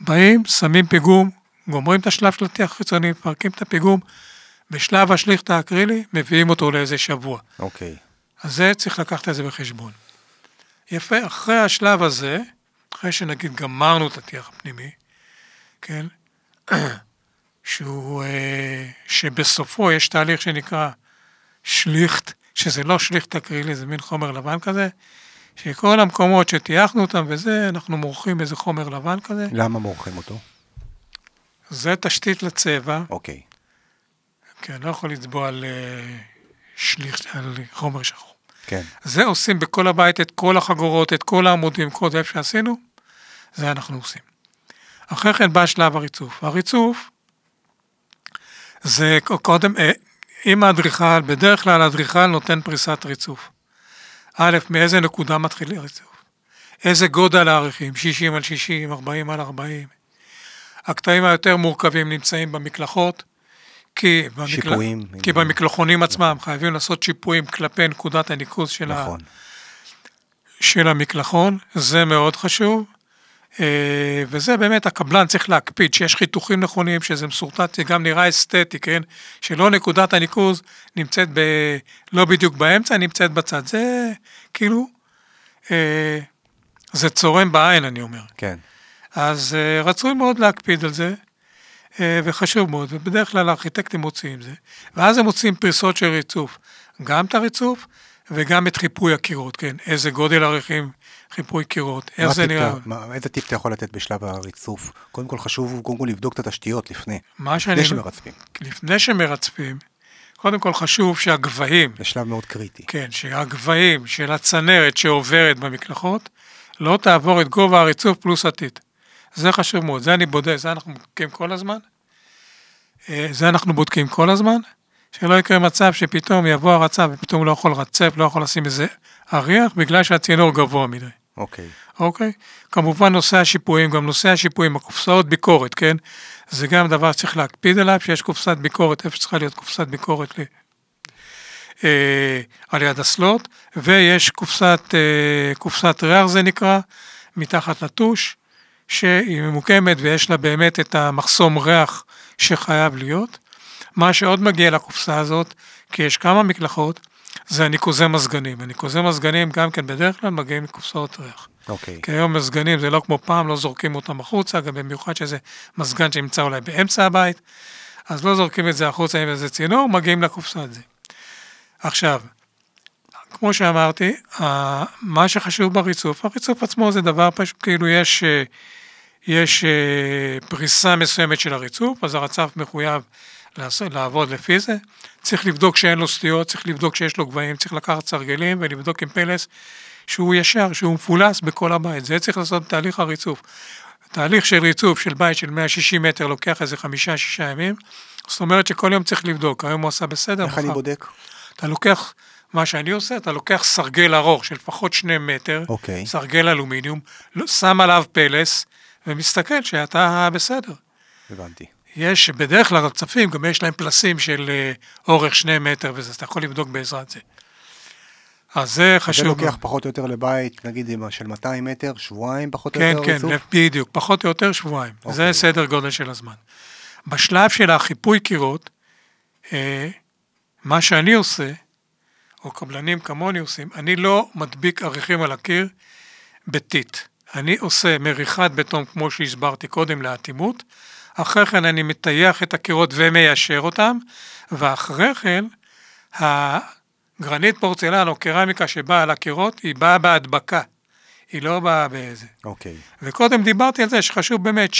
Speaker 2: באים, שמים פיגום, גומרים את השלב של הטיח החיצוני, מפרקים את הפיגום, בשלב השליכט האקרילי, מביאים אותו לאיזה שבוע.
Speaker 1: אוקיי.
Speaker 2: אז זה צריך לקחת את זה בחשבון. יפה, אחרי השלב הזה, אחרי שנגיד גמרנו את הטיח הפנימי, כן, שהוא, אה, שבסופו יש תהליך שנקרא שליכט, שזה לא שליכט אקרילי, זה מין חומר לבן כזה, שכל המקומות שטייחנו אותם וזה, אנחנו מורחים איזה חומר לבן כזה,
Speaker 1: למה מורחים אותו?
Speaker 2: זה תשתית לצבע,
Speaker 1: אוקיי.
Speaker 2: כן, לא יכול לצבוע על אה, על חומר שחור.
Speaker 1: כן.
Speaker 2: זה עושים בכל הבית, את כל החגורות, את כל העמודים, כל זה שעשינו, זה אנחנו עושים. אחרי כן בא שלב הריצוף. הריצוף זה קודם, אה, אם האדריכל, בדרך כלל האדריכל נותן פריסת ריצוף. א', מאיזה נקודה מתחיל הריצוף? איזה גודל העריכים? 60 על 60, 40 על 40. הקטעים היותר מורכבים נמצאים במקלחות, כי, במקל...
Speaker 1: שיפועים.
Speaker 2: כי במקלחונים עצמם חייבים לעשות שיפועים כלפי נקודת הניקוז של ה...
Speaker 1: נכון.
Speaker 2: של המקלחון, זה מאוד חשוב. אה, וזה באמת הקבלן צריך להקפיד, שיש חיתוכים נכונים, שזה מסורטט, זה גם נראה אסתטי, כן? שלא נקודת הניקוז נמצאת ב... לא בדיוק באמצע, נמצאת בצד. זה כאילו, אה, זה צורם בעין, אני אומר.
Speaker 1: כן.
Speaker 2: אז אה, רצוי מאוד להקפיד על זה, וחשוב מאוד, ובדרך כלל הארכיטקטים מוציאים זה. ואז הם מוציאים פריסות של ריצוף. גם את הריצוף וגם את חיפוי הקירות, כן? איזה גודל עריכים חיפוי קירות, איך זה נראה?
Speaker 1: מה, איזה טיפ אתה יכול לתת בשלב הריצוף? קודם כל חשוב, קודם כל לבדוק את התשתיות לפני,
Speaker 2: לפני
Speaker 1: שאני... שמרצפים.
Speaker 2: לפני שמרצפים, קודם כל חשוב שהגבהים...
Speaker 1: זה שלב מאוד קריטי.
Speaker 2: כן, שהגבהים של הצנרת שעוברת במקלחות, לא תעבור את גובה הריצוף פלוס עתיד. זה חשוב מאוד, זה אני בודק, זה אנחנו בודקים כל הזמן. אה, זה אנחנו בודקים כל הזמן, שלא יקרה מצב שפתאום יבוא הרצף ופתאום לא יכול לרצף, לא יכול לשים איזה אריח, בגלל שהצינור גבוה מדי.
Speaker 1: אוקיי.
Speaker 2: אוקיי? כמובן נושא השיפועים, גם נושא השיפועים, הקופסאות ביקורת, כן? זה גם דבר שצריך להקפיד עליו, שיש קופסת ביקורת, איפה צריכה להיות קופסת ביקורת ל... אה, על יד הסלוט, ויש קופסת, אה, קופסת ריח זה נקרא, מתחת לטוש, שהיא ממוקמת ויש לה באמת את המחסום ריח שחייב להיות. מה שעוד מגיע לקופסה הזאת, כי יש כמה מקלחות, זה הניקוזי מזגנים. הניקוזי מזגנים גם כן בדרך כלל מגיעים מקופסאות ריח.
Speaker 1: אוקיי. Okay.
Speaker 2: כי היום מזגנים זה לא כמו פעם, לא זורקים אותם החוצה, גם במיוחד שזה מזגן שנמצא אולי באמצע הבית, אז לא זורקים את זה החוצה עם איזה צינור, מגיעים לקופסה הזה. עכשיו, כמו שאמרתי, מה שחשוב בריצוף, הריצוף עצמו זה דבר פשוט, כאילו יש, יש אה, פריסה מסוימת של הריצוף, אז הרצף מחויב לעבוד לפי זה. צריך לבדוק שאין לו סטיות, צריך לבדוק שיש לו גבהים, צריך לקחת סרגלים ולבדוק עם פלס שהוא ישר, שהוא מפולס בכל הבית. זה צריך לעשות תהליך הריצוף. תהליך של ריצוף של בית של 160 מטר לוקח איזה חמישה-שישה ימים, זאת אומרת שכל יום צריך לבדוק, היום הוא עשה בסדר.
Speaker 1: איך אני בודק?
Speaker 2: אתה לוקח, מה שאני עושה, אתה לוקח סרגל ארוך של לפחות שני מטר,
Speaker 1: okay. אוקיי.
Speaker 2: סרגל אלומיניום, שם עליו פלס ומסתכל שאתה בסדר.
Speaker 1: הבנתי.
Speaker 2: יש, בדרך כלל רצפים, גם יש להם פלסים של אה, אורך שני מטר וזה, אז אתה יכול לבדוק בעזרת זה. אז זה חשוב.
Speaker 1: זה לוקח פחות או יותר לבית, נגיד של 200 מטר, שבועיים פחות
Speaker 2: כן,
Speaker 1: או
Speaker 2: יותר כן, כן, בדיוק, פחות או יותר שבועיים. אוקיי. זה סדר גודל של הזמן. בשלב של החיפוי קירות, אה, מה שאני עושה, או קבלנים כמוני עושים, אני לא מדביק עריכים על הקיר בטיט. אני עושה מריחת בטון, כמו שהסברתי קודם, לאטימות, אחרי כן אני מטייח את הקירות ומיישר אותם, ואחרי כן הגרנית פורצלן או קרמיקה שבאה על הקירות, היא באה בהדבקה, היא לא באה באיזה.
Speaker 1: אוקיי. Okay.
Speaker 2: וקודם דיברתי על זה שחשוב באמת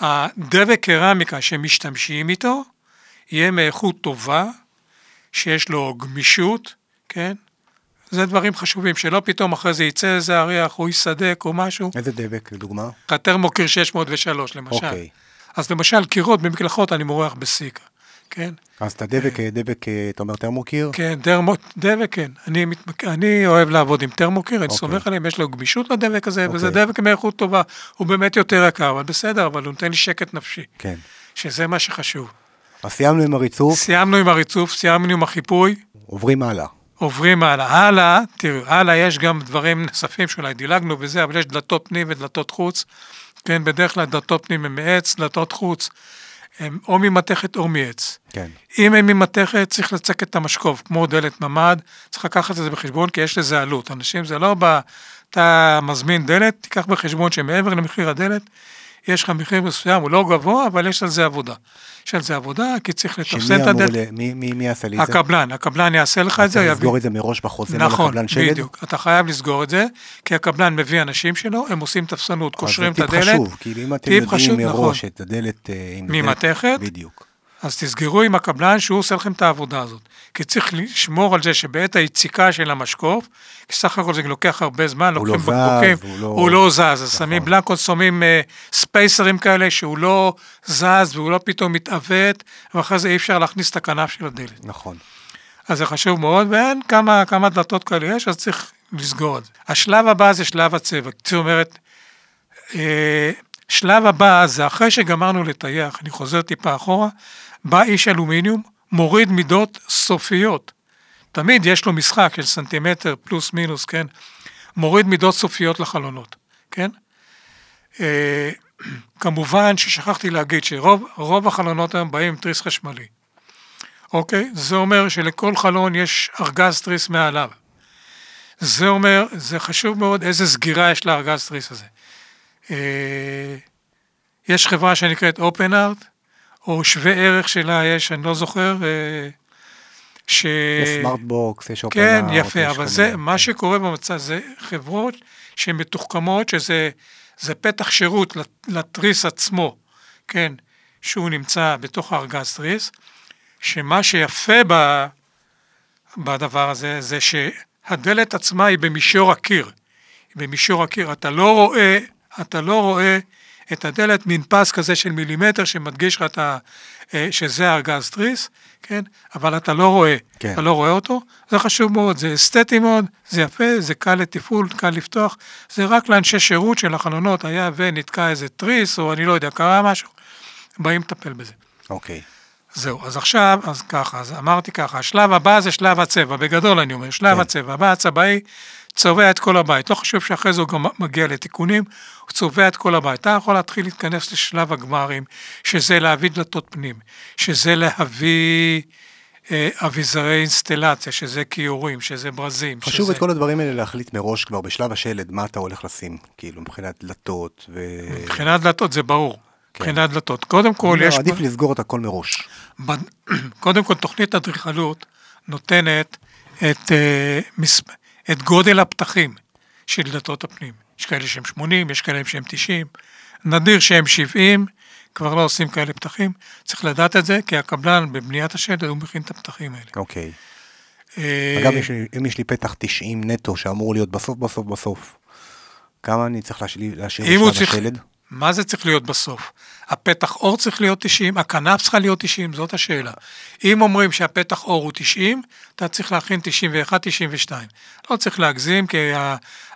Speaker 2: שהדבק קרמיקה שמשתמשים איתו, יהיה מאיכות טובה, שיש לו גמישות, כן? זה דברים חשובים, שלא פתאום אחרי זה יצא איזה אריח או יסדק או משהו.
Speaker 1: איזה דבק, לדוגמה?
Speaker 2: הטרמוקיר 603 למשל.
Speaker 1: אוקיי.
Speaker 2: אז למשל, קירות במקלחות אני מורח בסיקה, כן?
Speaker 1: אז את הדבק, דבק, אתה אומר טרמוקיר?
Speaker 2: כן, דרמו, דבק, כן. אני, מתמק... אני אוהב לעבוד עם טרמוקיר, אני אוקיי. סומך עליהם, יש לו גמישות לדבק הזה, וזה אוקיי. דבק מאיכות טובה. הוא באמת יותר יקר, אבל בסדר, אבל הוא נותן לי שקט נפשי.
Speaker 1: כן.
Speaker 2: שזה מה שחשוב.
Speaker 1: אז סיימנו עם הריצוף.
Speaker 2: סיימנו עם הריצוף, סיימנו עם החיפוי.
Speaker 1: עוברים הלאה.
Speaker 2: עוברים הלאה. הלאה, תראו, הלאה יש גם דברים נוספים שאולי דילגנו וזה, אבל יש דלתות פנים ודלתות חוץ. כן, בדרך כלל דלתות פנים הם מעץ, דלתות חוץ הם או ממתכת או מעץ.
Speaker 1: כן.
Speaker 2: אם הם ממתכת, צריך לצקת את המשקוף, כמו דלת ממ"ד, צריך לקחת את זה בחשבון, כי יש לזה עלות. אנשים, זה לא בא, אתה מזמין דלת, תיקח בחשבון שמעבר למחיר הדלת, יש לך מחיר מסוים, הוא לא גבוה, אבל יש על זה עבודה. יש על זה עבודה, כי צריך לתפסן את הדלת.
Speaker 1: ל... מי, מי, מי יעשה לי את
Speaker 2: זה? הקבלן, הקבלן יעשה לך את זה.
Speaker 1: צריך לסגור את זה מראש בחוזה
Speaker 2: נכון,
Speaker 1: לקבלן שלד?
Speaker 2: נכון, בדיוק. אתה חייב לסגור את זה, כי הקבלן מביא אנשים שלו, הם עושים תפסנות, קושרים את הדלת.
Speaker 1: זה טיפ חשוב, כי אם אתם יודעים חשוב, מראש נכון. את הדלת... אה,
Speaker 2: ממתכת.
Speaker 1: בדיוק.
Speaker 2: אז תסגרו עם הקבלן שהוא עושה לכם את העבודה הזאת. כי צריך לשמור על זה שבעת היציקה של המשקוף, כי סך הכל זה לוקח הרבה זמן,
Speaker 1: לוקחים
Speaker 2: לא בקבוקים,
Speaker 1: הוא לא,
Speaker 2: הוא לא זז, אז נכון. שמים בלנקות, שמים uh, ספייסרים כאלה שהוא לא זז והוא לא פתאום מתעוות, ואחרי זה אי אפשר להכניס את הכנף של הדלת.
Speaker 1: נכון.
Speaker 2: אז זה חשוב מאוד, ואין כמה, כמה דלתות כאלה יש, אז צריך לסגור את זה. השלב הבא זה שלב הצבע. זאת אומרת, אה, שלב הבא זה אחרי שגמרנו לטייח, אני חוזר טיפה אחורה, בא איש אלומיניום, מוריד מידות סופיות. תמיד יש לו משחק של סנטימטר פלוס מינוס, כן? מוריד מידות סופיות לחלונות, כן? אה, כמובן ששכחתי להגיד שרוב החלונות היום באים עם תריס חשמלי. אוקיי? זה אומר שלכל חלון יש ארגז תריס מעליו. זה אומר, זה חשוב מאוד איזה סגירה יש לארגז תריס הזה. אה, יש חברה שנקראת OpenArt, או שווה ערך שלה יש, אני לא זוכר, אה,
Speaker 1: ש... יש סמארט בוקס, יש OpenArt.
Speaker 2: כן, יפה, אבל זה, מה שקורה במצב, זה חברות שהן מתוחכמות, שזה זה פתח שירות לתריס עצמו, כן, שהוא נמצא בתוך הארגז תריס, שמה שיפה ב, בדבר הזה, זה שהדלת עצמה היא במישור הקיר. במישור הקיר, אתה לא רואה, אתה לא רואה את הדלת, מין פס כזה של מילימטר שמדגיש לך. אה, שזה ארגז תריס, כן? אבל אתה לא רואה, כן. אתה לא רואה אותו, זה חשוב מאוד, זה אסתטי מאוד, זה יפה, זה קל לתפעול, קל לפתוח, זה רק לאנשי שירות של החלונות, היה ונתקע איזה תריס, או אני לא יודע, קרה משהו, באים לטפל בזה.
Speaker 1: אוקיי.
Speaker 2: זהו, אז עכשיו, אז ככה, אז אמרתי ככה, השלב הבא זה שלב הצבע, בגדול אני אומר, שלב כן. הצבע, הבא הצבעי צובע את כל הבית, לא חשוב שאחרי זה הוא גם מגיע לתיקונים, הוא צובע את כל הבית. אתה יכול להתחיל להתכנס לשלב הגמרים, שזה להביא דלתות פנים, שזה להביא אה, אביזרי אינסטלציה, שזה כיורים, שזה ברזים.
Speaker 1: חשוב
Speaker 2: שזה...
Speaker 1: את כל הדברים האלה להחליט מראש כבר בשלב השלד, מה אתה הולך לשים, כאילו, מבחינת דלתות ו...
Speaker 2: מבחינת דלתות זה ברור. כן. מבחינת דלתות. קודם כל יש...
Speaker 1: עדיף לסגור את הכל מראש.
Speaker 2: קודם כל, תוכנית אדריכלות נותנת את, אה, את גודל הפתחים של דלתות הפנים. יש כאלה שהם 80, יש כאלה שהם 90, נדיר שהם 70, כבר לא עושים כאלה פתחים. צריך לדעת את זה, כי הקבלן בבניית השלד, הוא מכין את הפתחים האלה.
Speaker 1: אוקיי. אה, אגב, אם יש לי פתח 90 נטו שאמור להיות בסוף, בסוף, בסוף, כמה אני צריך להשאיר בשלב השלד?
Speaker 2: מה זה צריך להיות בסוף? הפתח אור צריך להיות 90, הכנף צריכה להיות 90, זאת השאלה. אם אומרים שהפתח אור הוא 90, אתה צריך להכין 91, 92. לא צריך להגזים, כי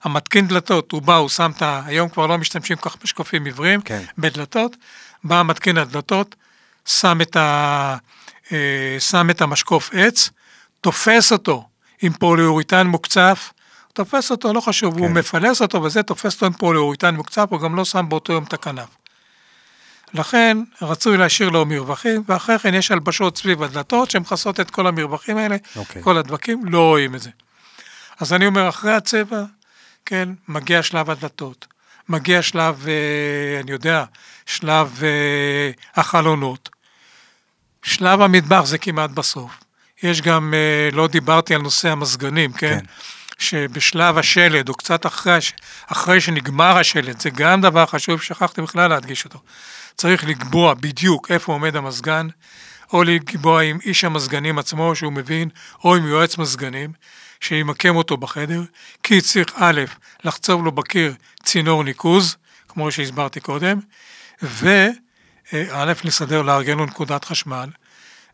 Speaker 2: המתקין דלתות, הוא בא, הוא שם את ה... היום כבר לא משתמשים כל כך בשקופים עיוורים, כן. בדלתות, בא מתקין הדלתות, שם את, ה... אה, שם את המשקוף עץ, תופס אותו עם פוליאוריטן מוקצף, תופס אותו, לא חשוב, כן. הוא מפלס אותו וזה תופס אותו עם פוליאוריטן מוקצף, הוא גם לא שם באותו יום את הכנף. לכן רצוי להשאיר לו מרווחים, ואחרי כן יש הלבשות סביב הדלתות שמכסות את כל המרווחים האלה, okay. אוקיי. כל הדבקים, לא רואים את זה. אז אני אומר, אחרי הצבע, כן, מגיע שלב הדלתות, מגיע שלב, אה, אני יודע, שלב אה, החלונות. שלב המטבח זה כמעט בסוף. יש גם, אה, לא דיברתי על נושא המזגנים, כן? כן. שבשלב השלד, או קצת אחרי, אחרי שנגמר השלד, זה גם דבר חשוב, שכחתי בכלל להדגיש אותו. צריך לקבוע בדיוק איפה עומד המזגן, או לקבוע עם איש המזגנים עצמו שהוא מבין, או עם יועץ מזגנים, שימקם אותו בחדר, כי צריך א', לחצוב לו בקיר צינור ניקוז, כמו שהסברתי קודם, וא', לסדר, לארגן לו נקודת חשמל,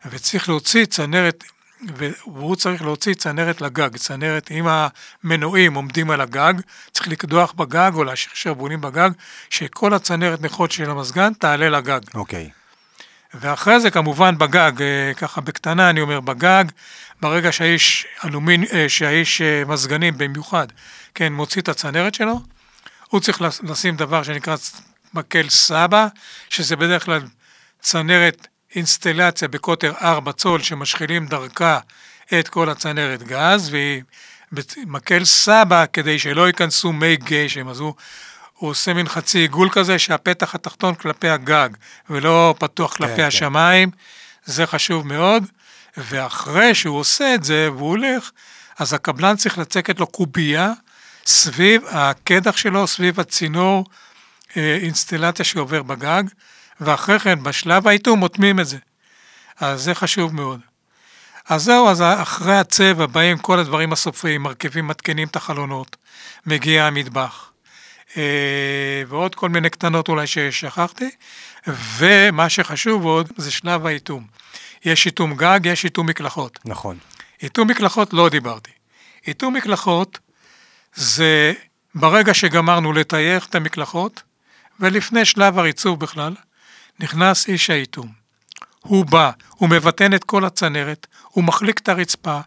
Speaker 2: וצריך להוציא צנרת והוא צריך להוציא צנרת לגג, צנרת, אם המנועים עומדים על הגג, צריך לקדוח בגג או להשאיר שרבונים בגג, שכל הצנרת נכות של המזגן תעלה לגג.
Speaker 1: אוקיי. Okay.
Speaker 2: ואחרי זה כמובן בגג, אה, ככה בקטנה אני אומר בגג, ברגע שהאיש אלומין, אה, שהאיש אה, מזגנים במיוחד, כן, מוציא את הצנרת שלו, הוא צריך לשים דבר שנקרא מקל סבא, שזה בדרך כלל צנרת אינסטלציה בקוטר 4 צול שמשחילים דרכה את כל הצנרת גז, והיא מקל סבא כדי שלא ייכנסו מי גשם, אז הוא, הוא עושה מין חצי עיגול כזה שהפתח התחתון כלפי הגג ולא פתוח כלפי כן, השמיים, כן. זה חשוב מאוד, ואחרי שהוא עושה את זה והוא הולך, אז הקבלן צריך לצקת לו קובייה סביב הקדח שלו, סביב הצינור אה, אינסטלציה שעובר בגג, ואחרי כן, בשלב האיתום מוטמים את זה. אז זה חשוב מאוד. אז זהו, אז אחרי הצבע באים כל הדברים הסופיים, מרכיבים מתקינים את החלונות, מגיע המטבח. אה, ועוד כל מיני קטנות אולי ששכחתי, ומה שחשוב עוד זה שלב האיתום. יש איתום גג, יש איתום מקלחות.
Speaker 1: נכון.
Speaker 2: איתום מקלחות לא דיברתי. איתום מקלחות זה ברגע שגמרנו לטייח את המקלחות, ולפני שלב הריצוף בכלל, נכנס איש האיתום. הוא בא, הוא מבטן את כל הצנרת, הוא מחליק את הרצפה,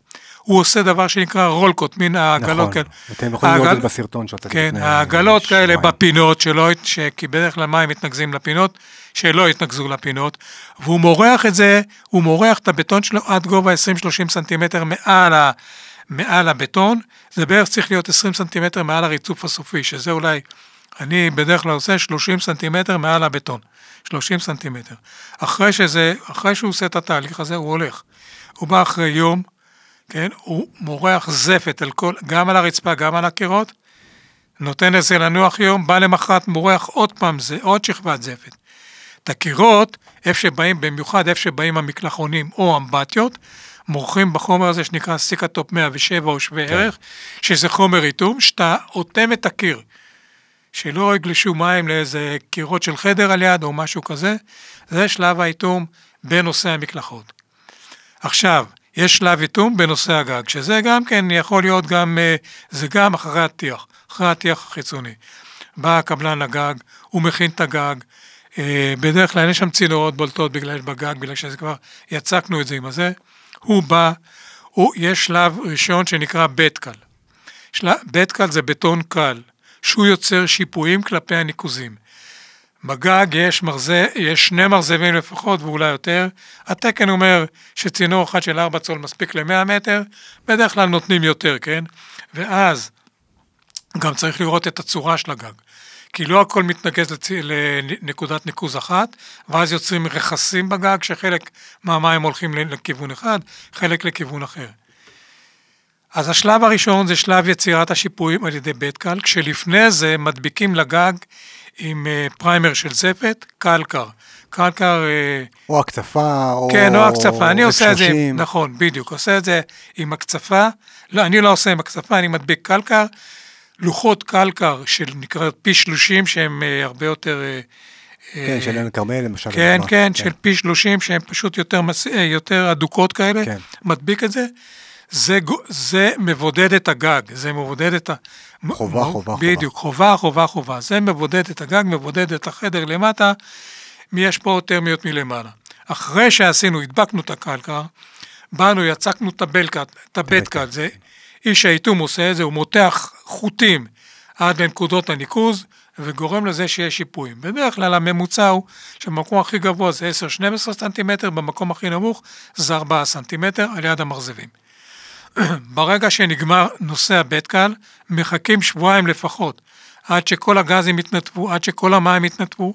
Speaker 2: הוא עושה דבר שנקרא רולקוט, מין העגלות
Speaker 1: נכון,
Speaker 2: כאלה.
Speaker 1: אתם יכולים לראות את
Speaker 2: העגל-
Speaker 1: זה בסרטון שאתה
Speaker 2: כן, העגלות כאלה בפינות, שלא, ש... כי בדרך כלל מים מתנקזים לפינות, שלא יתנקזו לפינות, והוא מורח את זה, הוא מורח את הבטון שלו עד גובה 20-30 סנטימטר מעל, ה... מעל הבטון, זה בערך צריך להיות 20 סנטימטר מעל הריצוף הסופי, שזה אולי, אני בדרך כלל עושה 30 סנטימטר מעל הבטון, 30 סנטימטר. אחרי שזה, אחרי שהוא עושה את התהליך הזה, הוא הולך. הוא בא אחרי יום, כן, הוא מורח זפת על כל, גם על הרצפה, גם על הקירות, נותן לזה לנוח יום, בא למחרת מורח עוד פעם, זה עוד שכבת זפת. את הקירות, איפה שבאים, במיוחד איפה שבאים המקלחונים או אמבטיות, מורחים בחומר הזה שנקרא סיקטופ 107 או שווה כן. ערך, שזה חומר איתום, שאתה אוטם את הקיר. שלא יגלשו מים לאיזה קירות של חדר על יד או משהו כזה, זה שלב האיתום בנושא המקלחות. עכשיו, יש שלב איתום בנושא הגג, שזה גם כן יכול להיות גם, אה, זה גם אחרי הטיח, אחרי הטיח החיצוני. בא הקבלן לגג, הוא מכין את הגג, אה, בדרך כלל אין שם צינורות בולטות בגלל בגג, בגלל שזה כבר, יצקנו את זה עם הזה. הוא בא, הוא, יש שלב ראשון שנקרא בית קל. בית קל זה בטון קל, שהוא יוצר שיפועים כלפי הניקוזים. בגג יש, מרזה, יש שני מרזבים לפחות ואולי יותר. התקן אומר שצינור אחד של 4 צול מספיק ל-100 מטר, בדרך כלל נותנים יותר, כן? ואז גם צריך לראות את הצורה של הגג. כי לא הכל מתנקז לצ... לנקודת ניקוז אחת, ואז יוצרים רכסים בגג, שחלק מהמים הולכים לכיוון אחד, חלק לכיוון אחר. אז השלב הראשון זה שלב יצירת השיפועים על ידי בית קל, כשלפני זה מדביקים לגג עם uh, פריימר של זפת, קלקר. קלקר... Uh,
Speaker 1: או הקצפה, או...
Speaker 2: כן, או הקצפה. אני עושה את זה,
Speaker 1: 30.
Speaker 2: נכון, בדיוק. עושה את זה עם הקצפה. לא, אני לא עושה עם הקצפה, אני מדביק קלקר. לוחות קלקר של נקרא פי שלושים, שהם uh, הרבה יותר...
Speaker 1: כן, של עין כרמל למשל.
Speaker 2: כן. כן, של פי שלושים, שהן פשוט. אה, יותר אדוקות כאלה,
Speaker 1: כן.
Speaker 2: מדביק את זה. זה, זה מבודד את הגג, זה מבודד את ה...
Speaker 1: חובה,
Speaker 2: מ-
Speaker 1: חובה, חובה.
Speaker 2: בדיוק, חובה, חובה, חובה. זה מבודד את הגג, מבודד את החדר למטה, יש פה טרמיות מלמעלה. אחרי שעשינו, הדבקנו את הקלקר, באנו, יצקנו את הבלקט, את הבטקט, זה איש האיתום עושה את זה, הוא מותח חוטים עד לנקודות הניקוז, וגורם לזה שיש שיפועים. בדרך כלל הממוצע הוא שבמקום הכי גבוה זה 10-12 סנטימטר, במקום הכי נמוך זה 4 סנטימטר על יד המרזבים. ברגע שנגמר נושא הבית קל, מחכים שבועיים לפחות, עד שכל הגזים יתנתבו, עד שכל המים יתנתבו,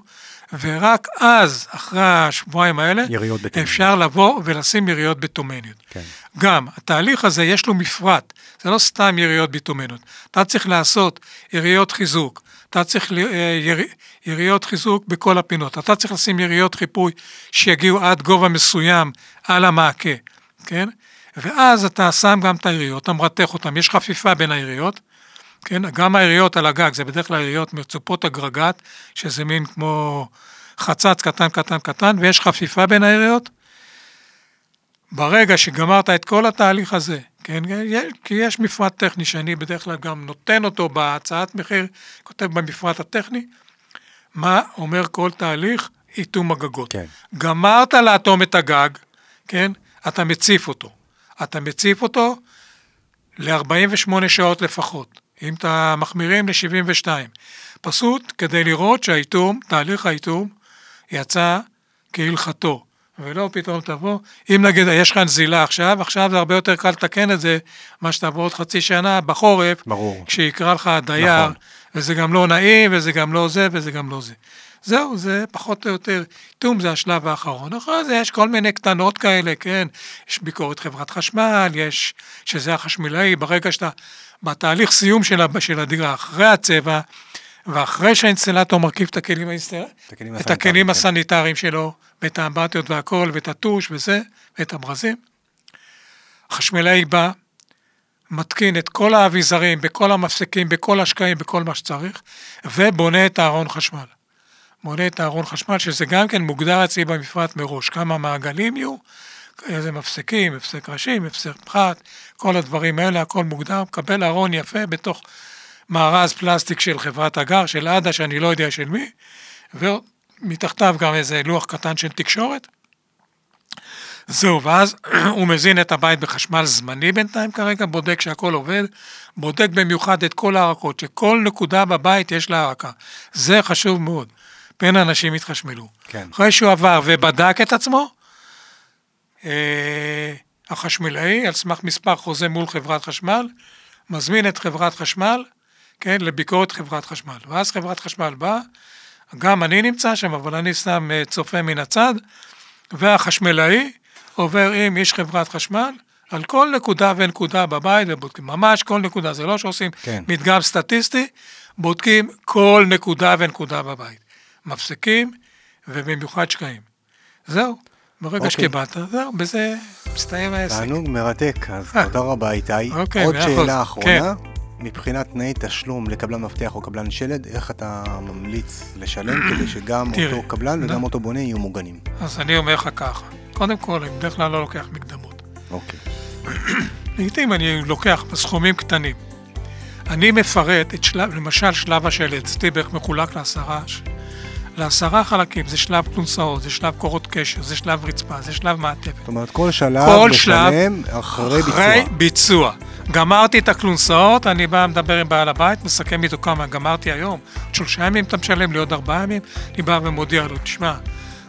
Speaker 2: ורק אז, אחרי השבועיים האלה,
Speaker 1: בטומניות.
Speaker 2: אפשר לבוא ולשים יריות בטומניות.
Speaker 1: כן.
Speaker 2: גם, התהליך הזה יש לו מפרט, זה לא סתם יריות ביטומנות. אתה צריך לעשות יריות חיזוק, אתה צריך אה, יר, יריות חיזוק בכל הפינות, אתה צריך לשים יריות חיפוי שיגיעו עד גובה מסוים על המעקה, כן? ואז אתה שם גם את היריות, אתה מרתך אותן, יש חפיפה בין היריות, כן? גם היריות על הגג, זה בדרך כלל יריות מצופות אגרגט, שזה מין כמו חצץ קטן קטן קטן, ויש חפיפה בין היריות. ברגע שגמרת את כל התהליך הזה, כן, כי יש מפרט טכני שאני בדרך כלל גם נותן אותו בהצעת מחיר, כותב במפרט הטכני, מה אומר כל תהליך איתום הגגות.
Speaker 1: כן.
Speaker 2: גמרת לאטום את הגג, כן, אתה מציף אותו. אתה מציף אותו ל-48 שעות לפחות, אם אתה מחמירים ל-72. פשוט כדי לראות שהאיתום, תהליך האיתום, יצא כהלכתו. ולא פתאום תבוא, אם נגיד יש לך נזילה עכשיו, עכשיו זה הרבה יותר קל לתקן את זה, מה שתבוא עוד חצי שנה בחורף,
Speaker 1: ברור.
Speaker 2: כשיקרא לך הדייר,
Speaker 1: נכון.
Speaker 2: וזה גם לא נעים, וזה גם לא זה, וזה גם לא זה. זהו, זה פחות או יותר, איתום זה השלב האחרון. אחרי זה יש כל מיני קטנות כאלה, כן, יש ביקורת חברת חשמל, יש, שזה החשמלאי, ברגע שאתה, בתהליך סיום של, של הדירה, אחרי הצבע, ואחרי שהאינסטלטור מרכיב את הכלים.
Speaker 1: את הכלים
Speaker 2: את
Speaker 1: הסניטריים,
Speaker 2: הכלים
Speaker 1: כן.
Speaker 2: הסניטריים שלו, ואת האמבטיות והכל, ואת הטוש וזה, ואת הברזים. החשמלאי בא, מתקין את כל האביזרים, בכל המפסקים, בכל השקעים, בכל מה שצריך, ובונה את הארון חשמל. בונה את הארון חשמל, שזה גם כן מוגדר אצלי במפרט מראש, כמה מעגלים יהיו, איזה מפסקים, הפסק ראשים, הפסק פחת, כל הדברים האלה, הכל מוגדר, מקבל ארון יפה בתוך מארז פלסטיק של חברת הגר, של עדה, שאני לא יודע של מי, ומתחתיו גם איזה לוח קטן של תקשורת, זהו, ואז הוא מזין את הבית בחשמל זמני בינתיים כרגע, בודק שהכל עובד, בודק במיוחד את כל ההערכות, שכל נקודה בבית יש לה הערכה. זה חשוב מאוד. בין אנשים יתחשמלו.
Speaker 1: כן.
Speaker 2: אחרי שהוא עבר ובדק את עצמו, אה, החשמלאי, על סמך מספר חוזה מול חברת חשמל, מזמין את חברת חשמל, כן, לביקורת חברת חשמל. ואז חברת חשמל באה, גם אני נמצא שם, אבל אני סתם אה, צופה מן הצד, והחשמלאי עובר עם איש חברת חשמל, על כל נקודה ונקודה בבית, ובודקים ממש כל נקודה, זה לא שעושים
Speaker 1: כן.
Speaker 2: מדגם סטטיסטי, בודקים כל נקודה ונקודה בבית. מפסיקים, ובמיוחד שקעים. זהו, ברגע
Speaker 1: אוקיי.
Speaker 2: שקיבלת, זהו, בזה מסתיים העסק.
Speaker 1: תענוג מרתק, אז תודה רבה איתי.
Speaker 2: אוקיי,
Speaker 1: עוד
Speaker 2: מאה אחוז.
Speaker 1: שאלה אחרונה, מבחינת תנאי תשלום לקבלן מפתח או קבלן שלד, איך אתה ממליץ לשלם כדי שגם
Speaker 2: תראה,
Speaker 1: אותו קבלן וגם אותו בונה יהיו מוגנים?
Speaker 2: אז אני אומר לך ככה, קודם כל, אני בדרך כלל לא לוקח מקדמות.
Speaker 1: אוקיי.
Speaker 2: לעיתים אני לוקח בסכומים קטנים. אני מפרט את שלב, למשל שלב השלד, אצלי בערך מחולק לעשרה, לעשרה חלקים, זה שלב כלונסאות, זה שלב קורות קשר, זה שלב רצפה, זה שלב מעטפת.
Speaker 1: זאת אומרת, כל שלב
Speaker 2: כל שלב
Speaker 1: משלם אחרי ביצוע.
Speaker 2: אחרי ביצוע. גמרתי את הכלונסאות, אני בא, מדבר עם בעל הבית, מסכם איתו כמה גמרתי היום. עוד שלושה ימים אתה משלם לי עוד ארבעה ימים, אני בא ומודיע לו, תשמע,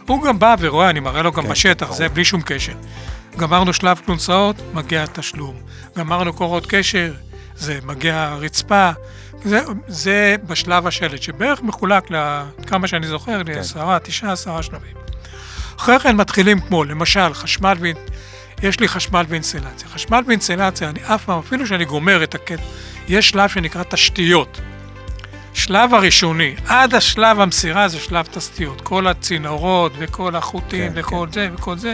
Speaker 2: הוא גם בא ורואה, אני מראה לו גם
Speaker 1: כן,
Speaker 2: בשטח,
Speaker 1: ברור.
Speaker 2: זה בלי שום קשר. גמרנו שלב כלונסאות, מגיע התשלום. גמרנו קורות קשר, זה מגיע הרצפה. זה, זה בשלב השלד, שבערך מחולק לכמה שאני זוכר,
Speaker 1: כן.
Speaker 2: לעשרה, תשעה, עשרה שלבים. אחרי כן מתחילים כמו, למשל, חשמל ו... יש לי חשמל ואינסטלציה. חשמל ואינסטלציה, אני אף פעם, אפילו שאני גומר את הקטע, יש שלב שנקרא תשתיות. שלב הראשוני, עד השלב המסירה זה שלב תשתיות. כל הצינורות וכל החוטים
Speaker 1: כן,
Speaker 2: וכל זה וכל זה,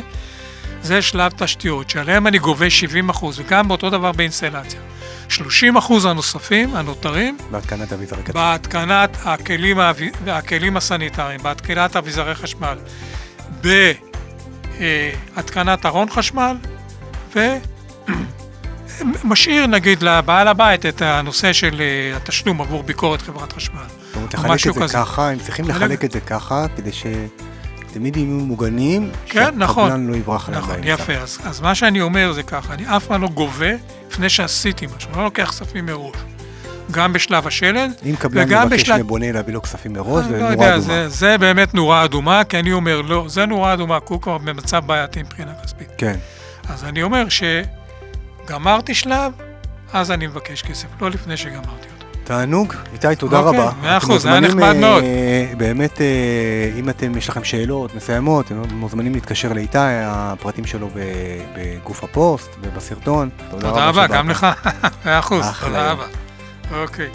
Speaker 2: זה שלב תשתיות, שעליהם אני גובה 70 אחוז, וגם באותו דבר באינסטלציה. 30 אחוז הנוספים, הנותרים,
Speaker 1: בהתקנת אביזרי קצה.
Speaker 2: בהתקנת הכלים, הכלים הסניטריים, בהתקנת אביזרי חשמל, בהתקנת ארון חשמל, ומשאיר נגיד לבעל הבית את הנושא של אה, התשלום עבור ביקורת חברת חשמל.
Speaker 1: זאת אומרת,
Speaker 2: או
Speaker 1: לחלק את זה
Speaker 2: כזה.
Speaker 1: ככה, הם צריכים
Speaker 2: חלק-
Speaker 1: לחלק את זה ככה, כדי שתמיד יהיו מוגנים,
Speaker 2: כן, נכון.
Speaker 1: שהקבלן לא יברח להם
Speaker 2: נכון. יפה. אז, אז מה שאני אומר זה ככה, אני אף פעם לא גובה לפני שעשיתי משהו, אני לא לוקח כספים מראש. גם בשלב השלד,
Speaker 1: אם קבלן מבקש
Speaker 2: בשלב...
Speaker 1: מבונה להביא לו כספים מראש, זה
Speaker 2: לא
Speaker 1: נורא
Speaker 2: יודע,
Speaker 1: אדומה.
Speaker 2: זה, זה באמת נורה אדומה, כי אני אומר, לא, זה נורה אדומה, כי הוא כבר במצב בעייתי מבחינה כספית.
Speaker 1: כן.
Speaker 2: אז אני אומר שגמרתי שלב, אז אני מבקש כסף, לא לפני שגמרתי.
Speaker 1: תענוג, איתי, תודה
Speaker 2: אוקיי,
Speaker 1: רבה.
Speaker 2: מאה אחוז, היה נחמד
Speaker 1: אה,
Speaker 2: מאוד.
Speaker 1: באמת, אה, אם אתם, יש לכם שאלות מסוימות, אתם מוזמנים להתקשר לאיתי, הפרטים שלו בגוף הפוסט ובסרטון.
Speaker 2: תודה רבה,
Speaker 1: שבאת.
Speaker 2: גם לך, מאה אחוז, תודה. רבה. אוקיי.